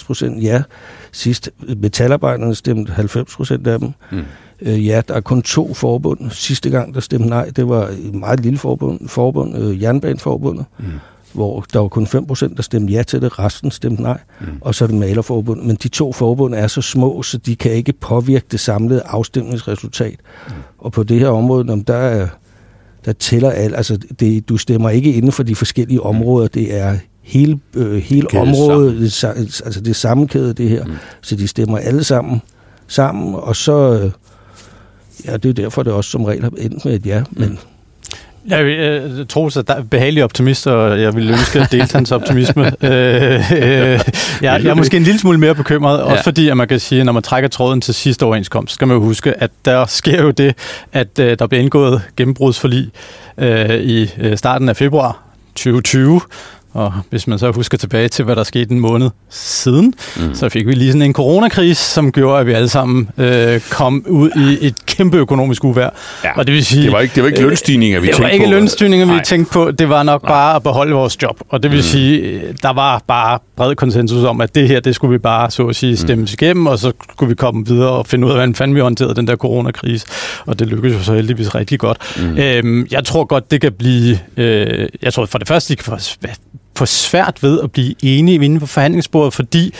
65-70 procent ja. Sidst metalarbejderne stemte 90 procent af dem. Mm. Øh, ja, der er kun to forbund. Sidste gang, der stemte nej, det var et meget lille forbund, forbund øh, Jernbaneforbundet. Mm hvor der var kun 5%, der stemte ja til det, resten stemte nej, mm. og så er det malerforbund. Men de to forbund er så små, så de kan ikke påvirke det samlede afstemningsresultat. Mm. Og på det her område, der, er, der tæller alt, altså det, du stemmer ikke inden for de forskellige mm. områder, det er hele, øh, hele området, det, altså det er sammenkædet det her, mm. så de stemmer alle sammen sammen, og så, øh, ja, det er derfor, det også som regel har endt med et ja, men jeg, jeg tror, at der er behagelig optimist, og jeg vil ønske at dele hans optimisme. øh, øh, jeg, jeg er måske en lille smule mere bekymret, ja. også fordi, at man kan sige, at når man trækker tråden til sidste overenskomst, skal man jo huske, at der sker jo det, at øh, der bliver indgået gennembrudsforlig øh, i øh, starten af februar 2020, og hvis man så husker tilbage til, hvad der skete en måned siden, mm. så fik vi lige sådan en coronakrise, som gjorde, at vi alle sammen øh, kom ud i et kæmpe økonomisk uvær. Ja. Og det, vil sige, det, var ikke, det var ikke øh, lønstigninger, vi tænkte på. Det var ikke lønstigninger, vi tænkte på. Det var nok Nej. bare at beholde vores job. Og det vil mm. sige, der var bare bred konsensus om, at det her, det skulle vi bare, så at sige, stemme mm. igennem, og så skulle vi komme videre og finde ud af, hvordan fanden vi håndterede den der coronakrise. Og det lykkedes jo så heldigvis rigtig godt. Mm. Øhm, jeg tror godt, det kan blive... Øh, jeg tror for det første, de kan få for svært ved at blive enige inden på forhandlingsbordet, fordi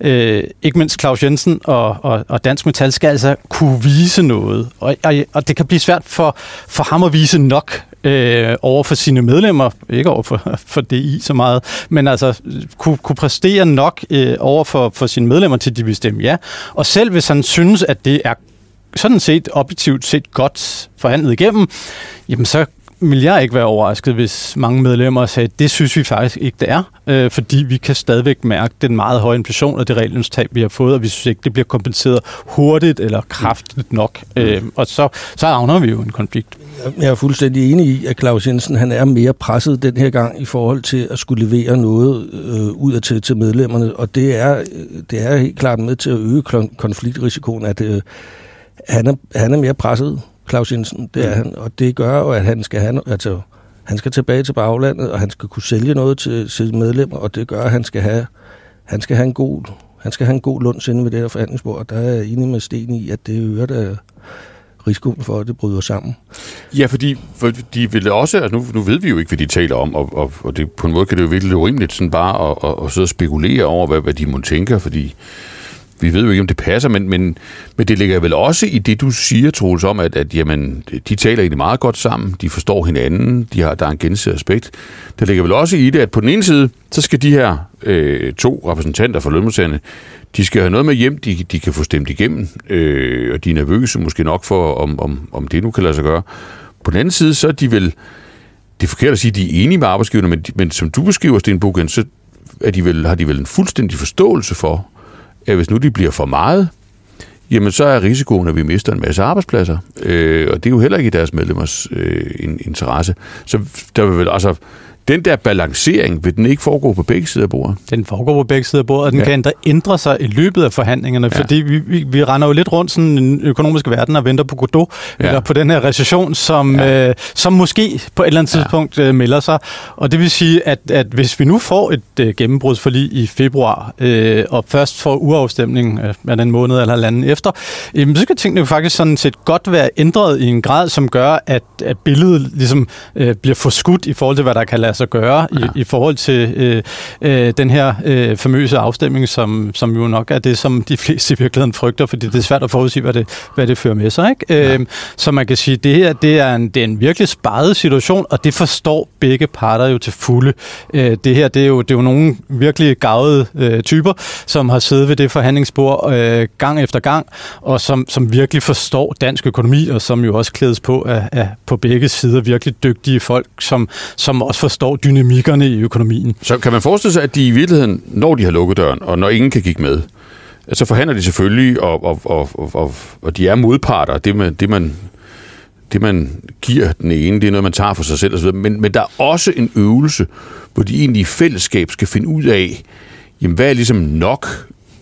øh, ikke mindst Claus Jensen og, og, og Dansk Metal skal altså kunne vise noget. Og, og, og det kan blive svært for, for ham at vise nok øh, over for sine medlemmer, ikke over for, for DI så meget, men altså kunne, kunne præstere nok øh, over for, for sine medlemmer til, de vil stemme ja. Og selv hvis han synes, at det er sådan set objektivt set godt forhandlet igennem, jamen så vil jeg ikke være overrasket, hvis mange medlemmer sagde, at det synes vi faktisk ikke, det er, øh, fordi vi kan stadigvæk mærke den meget høje inflation og det reallønstab, vi har fået, og vi synes ikke, det bliver kompenseret hurtigt eller kraftigt nok. Mm. Øh, og så, så havner vi jo en konflikt. Jeg er fuldstændig enig i, at Claus Jensen han er mere presset den her gang i forhold til at skulle levere noget øh, ud af til, til medlemmerne, og det er, det er helt klart med til at øge konfliktrisikoen, at øh, han, er, han er mere presset Claus Jensen, det er han, og det gør jo, at han skal have, altså, han skal tilbage til baglandet, og han skal kunne sælge noget til sine medlemmer, og det gør, at han skal have, han skal have en god, han skal have en god lunds inde ved det her forhandlingsbord, og der er jeg enig med Sten i, at det øger der risikoen for, at det bryder sammen. Ja, fordi for de vil også, altså nu, nu ved vi jo ikke, hvad de taler om, og, og, og det, på en måde kan det jo virkelig urimeligt sådan bare at, at, at sidde og spekulere over, hvad, hvad de må tænke, fordi vi ved jo ikke, om det passer, men, men, men det ligger vel også i det, du siger, Troels, om, at, at jamen, de taler egentlig meget godt sammen, de forstår hinanden, de har, der er en gensidig aspekt. Der ligger vel også i det, at på den ene side, så skal de her øh, to repræsentanter for lønmodtagerne, de skal have noget med hjem, de, de kan få stemt igennem, øh, og de er nervøse måske nok for, om, om, om det nu kan lade sig gøre. På den anden side, så er de vel, det er forkert at sige, at de er enige med arbejdsgiverne, men, men som du beskriver, Sten Buchen, så er de vel, har de vel en fuldstændig forståelse for, at hvis nu de bliver for meget, jamen så er risikoen, at vi mister en masse arbejdspladser. Øh, og det er jo heller ikke i deres medlemmers øh, interesse. Så der vil vel altså den der balancering, vil den ikke foregå på begge sider af bordet? Den foregår på begge sider af bordet, og den ja. kan ændre, ændre sig i løbet af forhandlingerne, ja. fordi vi, vi, vi render jo lidt rundt sådan en økonomisk verden og venter på Godot, ja. eller på den her recession, som, ja. øh, som måske på et eller andet ja. tidspunkt øh, melder sig. Og det vil sige, at, at hvis vi nu får et øh, gennembrudsforlig i februar, øh, og først får uafstemning øh, af den måned eller halvanden efter, øh, så skal tingene jo faktisk sådan set godt være ændret i en grad, som gør, at, at billedet ligesom øh, bliver forskudt i forhold til, hvad der kan lade sig gøre ja. i, i forhold til øh, øh, den her øh, famøse afstemning, som, som jo nok er det, som de fleste i virkeligheden frygter, fordi det er svært at forudsige, hvad det, hvad det fører med sig. Ikke? Ja. Øh, så man kan sige, at det her det er, en, det er en virkelig sparet situation, og det forstår begge parter jo til fulde. Øh, det her det er, jo, det er jo nogle virkelig gavede øh, typer, som har siddet ved det forhandlingsbord øh, gang efter gang, og som, som virkelig forstår dansk økonomi, og som jo også klædes på af, af på begge sider virkelig dygtige folk, som, som også forstår dynamikkerne i økonomien. Så kan man forestille sig, at de i virkeligheden, når de har lukket døren, og når ingen kan kigge med, så forhandler de selvfølgelig, og, og, og, og, og de er modparter. Det man, det, man, det, man giver den ene, det er noget, man tager for sig selv osv. Men, men der er også en øvelse, hvor de egentlig i fællesskab skal finde ud af, jamen, hvad er ligesom nok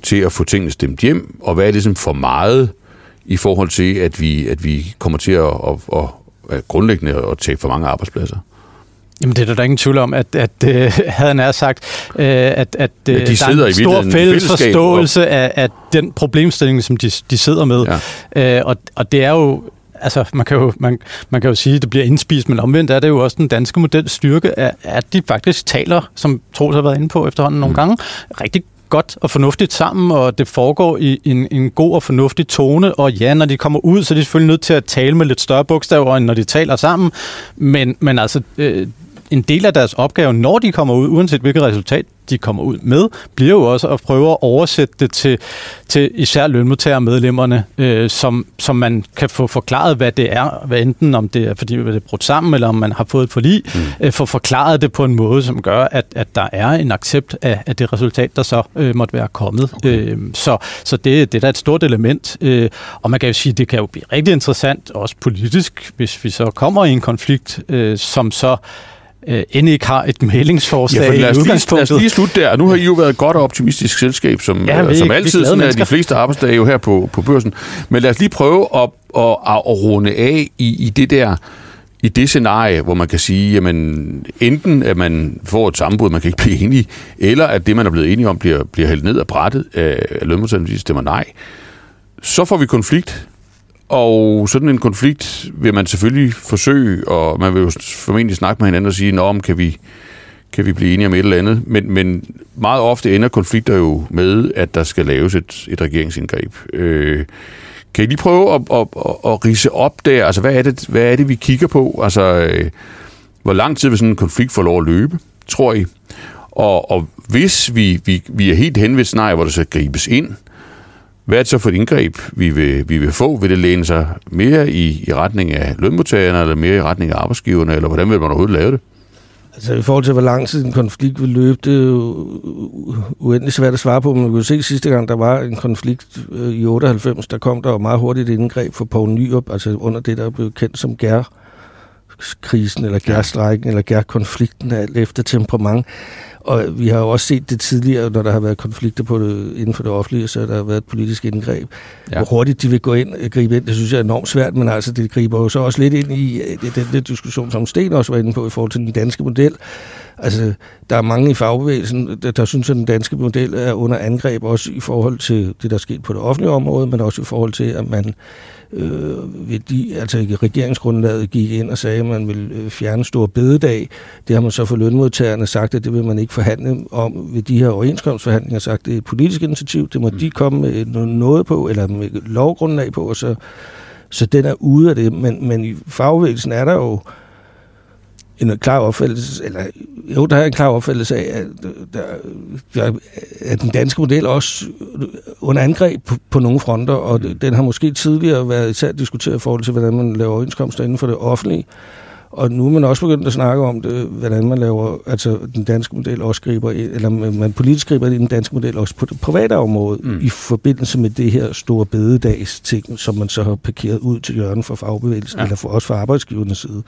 til at få tingene stemt hjem, og hvad er ligesom for meget i forhold til, at vi, at vi kommer til at, at, at, at grundlæggende at tage for mange arbejdspladser. Jamen det er der ingen tvivl om, at, at uh, havde han sagt, uh, at, at Ja, de der sidder er i en stor fælles forståelse af, af den problemstilling, som de, de sidder med. Ja. Uh, og, og det er jo altså, man kan, jo, man, man kan jo sige, at det bliver indspist, men omvendt er det jo også den danske models styrke, at, at de faktisk taler, som Troels har været inde på efterhånden nogle Mm. gange, rigtig godt og fornuftigt sammen, og det foregår i en, en god og fornuftig tone. Og ja, når de kommer ud, så er de selvfølgelig nødt til at tale med lidt større bogstaver, end når de taler sammen. Men, men altså, øh, en del af deres opgave, når de kommer ud, uanset hvilket resultat de kommer ud med, bliver jo også at prøve at oversætte det til, til især lønmodtagermedlemmerne, øh, som, som man kan få forklaret, hvad det er, hvad enten om det er, fordi det er brudt sammen, eller om man har fået et forlig, mm. øh, få forklaret det på en måde, som gør, at, at der er en accept af, af det resultat, der så øh, måtte være kommet. Okay. Øh, så så det, det er da et stort element, øh, og man kan jo sige, det kan jo blive rigtig interessant, også politisk, hvis vi så kommer i en konflikt, øh, som så øh, end ikke har et mailingsforslag Ja, lad i lige, lad udgangspunktet. os lige slutte der. Nu har I jo været et godt og optimistisk selskab, som, Ja, ja, vi- som altid sådan er de fleste arbejdsdage jo her på, på børsen. Men lad os lige prøve at, at, at, at runde af i, i det der i det scenarie, hvor man kan sige, jamen enten at man får et sammenbrud, man kan ikke blive enige, eller at det, man er blevet enige om, bliver, bliver hældt ned af brættet af lønmodtagerne, stemmer nej. Så får vi konflikt, og sådan en konflikt vil man selvfølgelig forsøge, og man vil jo formentlig snakke med hinanden og sige, Nå, kan vi, kan vi blive enige om et eller andet. Men, men meget ofte ender konflikter jo med, at der skal laves et, et regeringsindgreb. Øh, kan I lige prøve at, at, at, at rise op der? Altså, hvad er, det, hvad er det, vi kigger på? Altså, øh, hvor lang tid vil sådan en konflikt få lov at løbe, tror I? Og, og hvis vi, vi, vi er helt hen ved et scenarie, hvor der skal gribes ind, hvad er det så for et indgreb, vi vil, vi vil få? Vil det læne sig mere i, i retning af lønmodtagerne, eller mere i retning af arbejdsgiverne, eller hvordan vil man overhovedet lave det? Altså i forhold til, hvor lang tid en konflikt vil løbe, det er jo uendelig svært at svare på. Men man kunne se sidste gang, der var en konflikt øh, i 98, der kom der jo meget hurtigt et indgreb for Poul Nyrup, altså under det, der blev kendt som gær krisen eller gærstrækken eller gærkonflikten, alt efter temperament. Og vi har jo også set det tidligere, når der har været konflikter på det, inden for det offentlige, så der har været et politisk indgreb. Ja. Hvor hurtigt de vil gå ind og gribe ind, det synes jeg er enormt svært, men altså det griber jo så også lidt ind i øh, den der diskussion, som Sten også var inde på i forhold til den danske model. Altså, der er mange i fagbevægelsen, der, der synes, at den danske model er under angreb, også i forhold til det, der er sket på det offentlige område, men også i forhold til, at man øh, ved de, altså i regeringsgrundlaget gik ind og sagde, at man vil øh, fjerne stor bededag. Det har man så for lønmodtagerne sagt, at det vil man ikke forhandle om ved de her overenskomstforhandlinger, sagt, det er et politisk initiativ, det må mm. de komme med noget på, eller med lovgrundlag på, og så, så den er ude af det. Men, men i fagbevægelsen er der jo en klar opfattelse, eller jo, der er en klar opfattelse af, at, der, der, at den danske model også under angreb på, på nogle fronter, og den har måske tidligere været især diskuteret i forhold til, hvordan man laver overenskomster inden for det offentlige, og nu er man også begyndt at snakke om det, hvordan man laver, altså den danske model også griber, eller man politisk griber den danske model også på det private område, mm. i forbindelse med det her store bededags ting, som man så har parkeret ud til hjørnet for fagbevægelsen, ja. eller for, også fra arbejdsgivernes side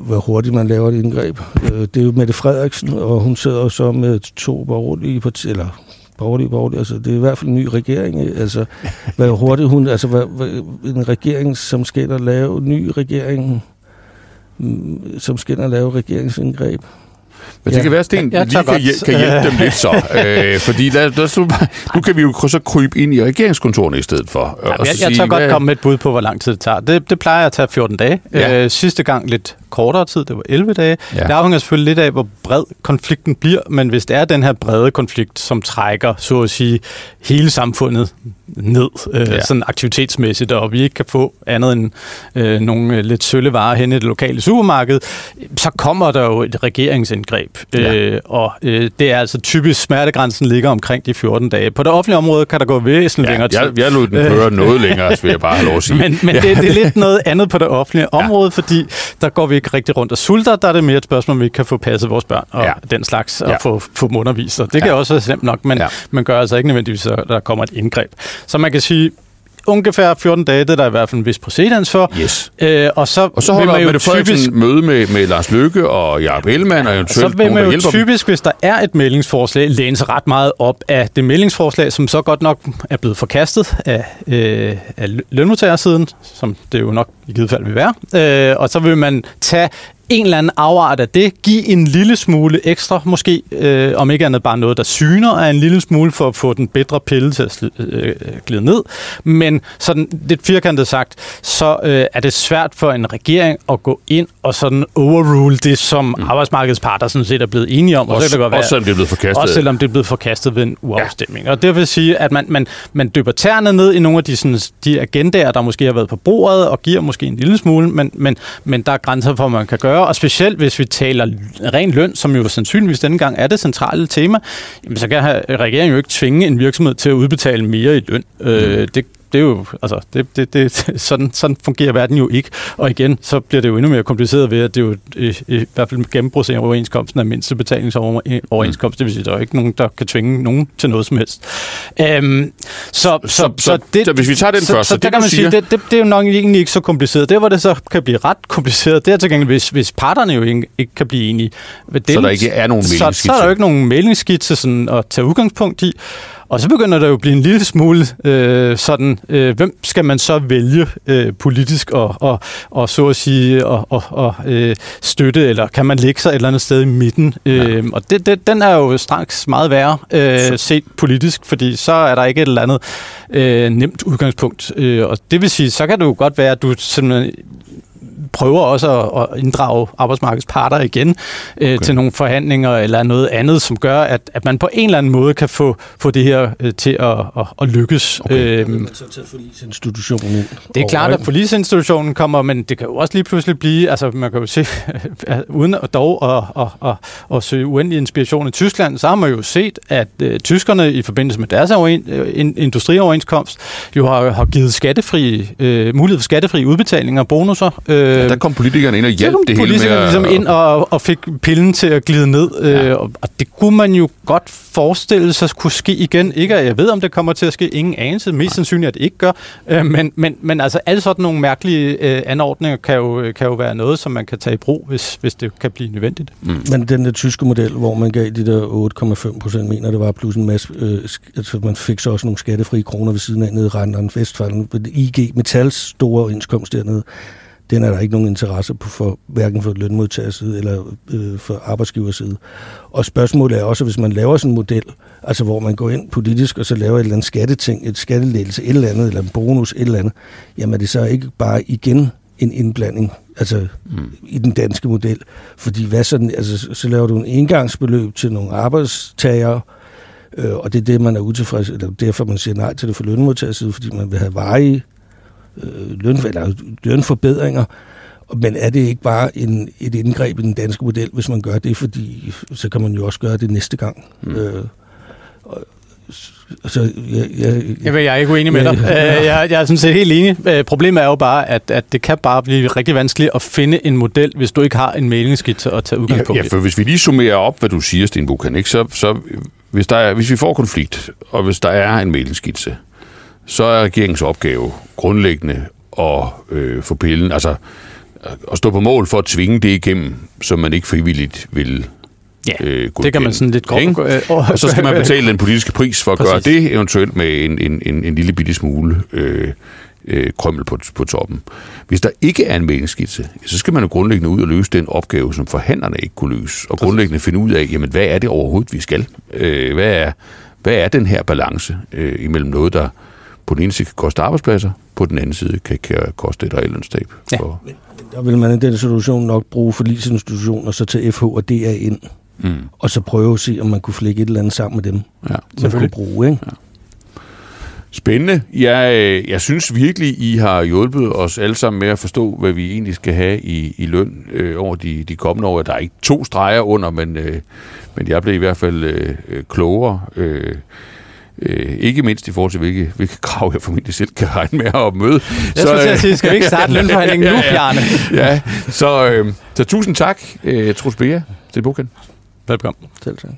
hvor hurtigt man laver et indgreb. Øh, Det er jo Mette Frederiksen, og hun sidder så med to borgerlige partier, eller borgerlige, borgerlige, altså det er i hvert fald en ny regering, altså hvor hurtigt hun, altså hvad, hvad, en regering, som skal ind og lave, en ny regering, mm, som skal ind og lave regeringsindgreb. Men det Ja. kan være, at Sten Jeg- jeg tør lige kan, hjæl- kan hjælpe dem lidt så. øh, fordi der, der, nu kan vi jo så krybe ind i regeringskontorene i stedet for. så jeg, jeg sige, tør godt hvad- komme med et bud på, hvor lang tid det tager. Det, det plejer at tage 14 dage. Ja. Øh, sidste gang lidt kortere tid, det var 11 dage. Ja. Ja. Det afhænger selvfølgelig lidt af, hvor bred konflikten bliver, men hvis det er den her brede konflikt, som trækker, så at sige, hele samfundet ned, øh, Ja. ja. sådan aktivitetsmæssigt, og vi ikke kan få andet end øh, nogle øh, lidt sølle varer hen i det lokale supermarked, så kommer der jo et regeringsindgreb. Ja. Øh, og øh, det er altså typisk, smertegrænsen ligger omkring de 14 dage. På det offentlige område kan der gå væsentligt Ja, længere tid. jeg, jeg lod den køre noget længere, vil jeg bare have lov at sige. Men, men det, det er lidt noget andet på det offentlige område, fordi der går vi ikke rigtig rundt og sulter. Der er det mere et spørgsmål, om vi ikke kan få passet vores børn og Ja. den slags, og Ja. få, få dem undervist. Og det kan Ja. også være slemt nok, men ja. man gør altså ikke nødvendigvis, at der kommer et indgreb. Så man kan sige, ungefær 14 dage, det er der i hvert fald en vis præcedens for. Yes. Øh, og så, Og så vil holder man jo Mette Frederiksen typisk, møde med, med Lars Løkke og Jacob Ellemann, og så eventuelt vil nogen, man der jo hjælper dem. typisk, hvis der er et meldingsforslag, læne sig ret meget op af det meldingsforslag, som så godt nok er blevet forkastet af, øh, af lø- lønmodtagersiden, som det jo nok i givet fald vil være. Øh, og så vil man tage en eller anden afart af det, give en lille smule ekstra, måske, øh, om ikke andet bare noget, der syner af en lille smule, for at få den bedre pille til at sli- øh, glide ned. Men sådan lidt firkantet sagt, så øh, er det svært for en regering at gå ind og sådan overrule det, som mm. arbejdsmarkedets parter sådan set er blevet enige om. Og så kan Også, det godt være, også selvom det er blevet forkastet. også selvom det er blevet forkastet ved en uafstemning. Ja. Og det vil sige, at man, man, man dypper tæerne ned i nogle af de, sådan, de agendaer, der måske har været på bordet, og giver måske en lille smule, men, men, men der er grænser for, hvad man kan gøre. Og specielt hvis vi taler ren løn, som jo sandsynligvis denne gang er det centrale tema, jamen, så kan regeringen jo ikke tvinge en virksomhed til at udbetale mere i løn. Mm. Øh, det det er jo, altså, det, det, det, sådan, sådan fungerer verden jo ikke. Og igen, så bliver det jo endnu mere kompliceret ved, at det er jo i, i hvert fald gennembrud overenskomsten af mindste betalingsoverenskomst. Det vil sige, der er ikke nogen, der kan tvinge nogen til noget som helst. Øhm, så, så, så, så- så hvis vi tager den så, først, så det der kan man sige, siger- det, det, det er jo nok egentlig ikke så kompliceret. Det, hvor det så kan blive ret kompliceret, det er til gengæld, hvis, hvis parterne jo ikke, ikke kan blive enige. Ved Så der ikke er nogen så, så er der jo ikke nogen mæglingsskitse sådan at tage udgangspunkt i. Og så begynder der jo at blive en lille smule øh, sådan, øh, hvem skal man så vælge øh, politisk og, og, og så at sige og, og, og øh, støtte, eller kan man lægge sig et eller andet sted i midten? Øh, og det, det, den er jo straks meget værre øh, set politisk, fordi så er der ikke et eller andet øh, nemt udgangspunkt. Øh, og det vil sige, så kan det jo godt være, at du simpelthen prøver også at, at inddrage arbejdsmarkedets parter igen øh, Okay. til nogle forhandlinger eller noget andet, som gør, at, at man på en eller anden måde kan få, få det her øh, til at, at, at lykkes. Okay. Øhm, så forlisinstitutionen det er klart, at polisinstitutionen kommer, men det kan jo også lige pludselig blive, altså man kan jo se, uden at dog at, at, at, at søge uendelig inspiration i Tyskland, så har man jo set, at øh, tyskerne i forbindelse med deres overen, øh, in- industrioverenskomst jo har, har givet skattefri, øh, mulighed for skattefri udbetalinger og bonusser. Øh, Ja, der kom politikerne ind og hjalp det hele med politikerne at... ligesom ind og, og fik pillen til at glide ned. Ja. Ja. Øh, og, og det kunne man jo godt forestille sig kunne ske igen. Ikke at jeg ved, om det kommer til at ske. Ingen anelse. Mest sandsynligt, at det ikke gør. Øh, men, men, men altså, alle sådan nogle mærkelige øh, anordninger kan jo, kan jo være noget, som man kan tage i brug, hvis, hvis det kan blive nødvendigt. Men den der tyske model, hvor man gav de der 8,5 procent, mener det var, plus en masse, øh, altså man fik så også nogle skattefrie kroner ved siden af nede i Randeren Vestfalen, IG Metals store overenskomst dernede, den er der ikke nogen interesse på for, hverken for lønmodtagerside eller øh, for arbejdsgiverside. Og spørgsmålet er også, hvis man laver sådan en model, altså hvor man går ind politisk og så laver et eller andet skatteting, et skattelettelse, et eller andet, eller en bonus, et eller andet, jamen er det så ikke bare igen en indblanding altså mm. i den danske model. Fordi hvad sådan, altså, så- laver du en engangsbeløb til nogle arbejdstagere, øh, og det er det, man er utilfreds, eller derfor man siger nej til det for lønmodtagerside, fordi man vil have varige øh, løn, eller lønforbedringer. Men er det ikke bare en, et indgreb i den danske model, hvis man gør det, fordi så kan man jo også gøre det næste gang. Mm. Øh, og, så jeg, jeg, Jeg, jeg er ikke uenig med dig. Ja. Øh, jeg, jeg er sådan set helt enig. Øh, Problemet er jo bare, at, at det kan bare blive rigtig vanskeligt at finde en model, hvis du ikke har en mæglingsskitse at tage Ja, udgangspunkt ja, i. for hvis vi lige summerer op, hvad du siger, Sten Buchan, ikke, så, så hvis, der er, hvis vi får konflikt, og hvis der er en mæglingsskitse, så er regeringens opgave grundlæggende at øh, få pillen, altså at stå på mål for at tvinge det igennem, som man ikke frivilligt vil Ja, øh, det kan man sådan lidt godt... Øh, Og så skal man betale den politiske pris for at gøre Præcis. det, eventuelt med en, en, en, en lille bitte smule øh, øh, krømmel på, på toppen. Hvis der ikke er en mæglingsskitse, så skal man jo grundlæggende ud og løse den opgave, som forhandlerne ikke kunne løse, og grundlæggende finde ud af, jamen, hvad er det overhovedet, vi skal? Øh, hvad, er, hvad er den her balance øh, imellem noget, der på den ene side kan koste arbejdspladser, på den anden side kan, kan koste et reelt lønstab? Ja. For, Der vil man i den situation nok bruge forlisinstitutioner, så tage FH og DA ind, mm, og så prøve at se, om man kunne flække et eller andet sammen med dem, ja. man kunne bruge. Ikke? Spændende. Jeg, øh, jeg synes virkelig, I har hjulpet os alle sammen med at forstå, hvad vi egentlig skal have i, i løn øh, over de, de kommende år. Der er ikke to streger under, men, øh, men jeg blev i hvert fald øh, øh, klogere. Øh, øh, ikke mindst i forhold til, hvilke, hvilke krav jeg formentlig selv kan regne med at møde. Jeg skulle til at sige, skal vi ikke starte lønforhandlingen nu, Bjarne? ja, så, øh, så tusind tak, øh, Troels Bea, til Bokan. Velkommen. Selv tak.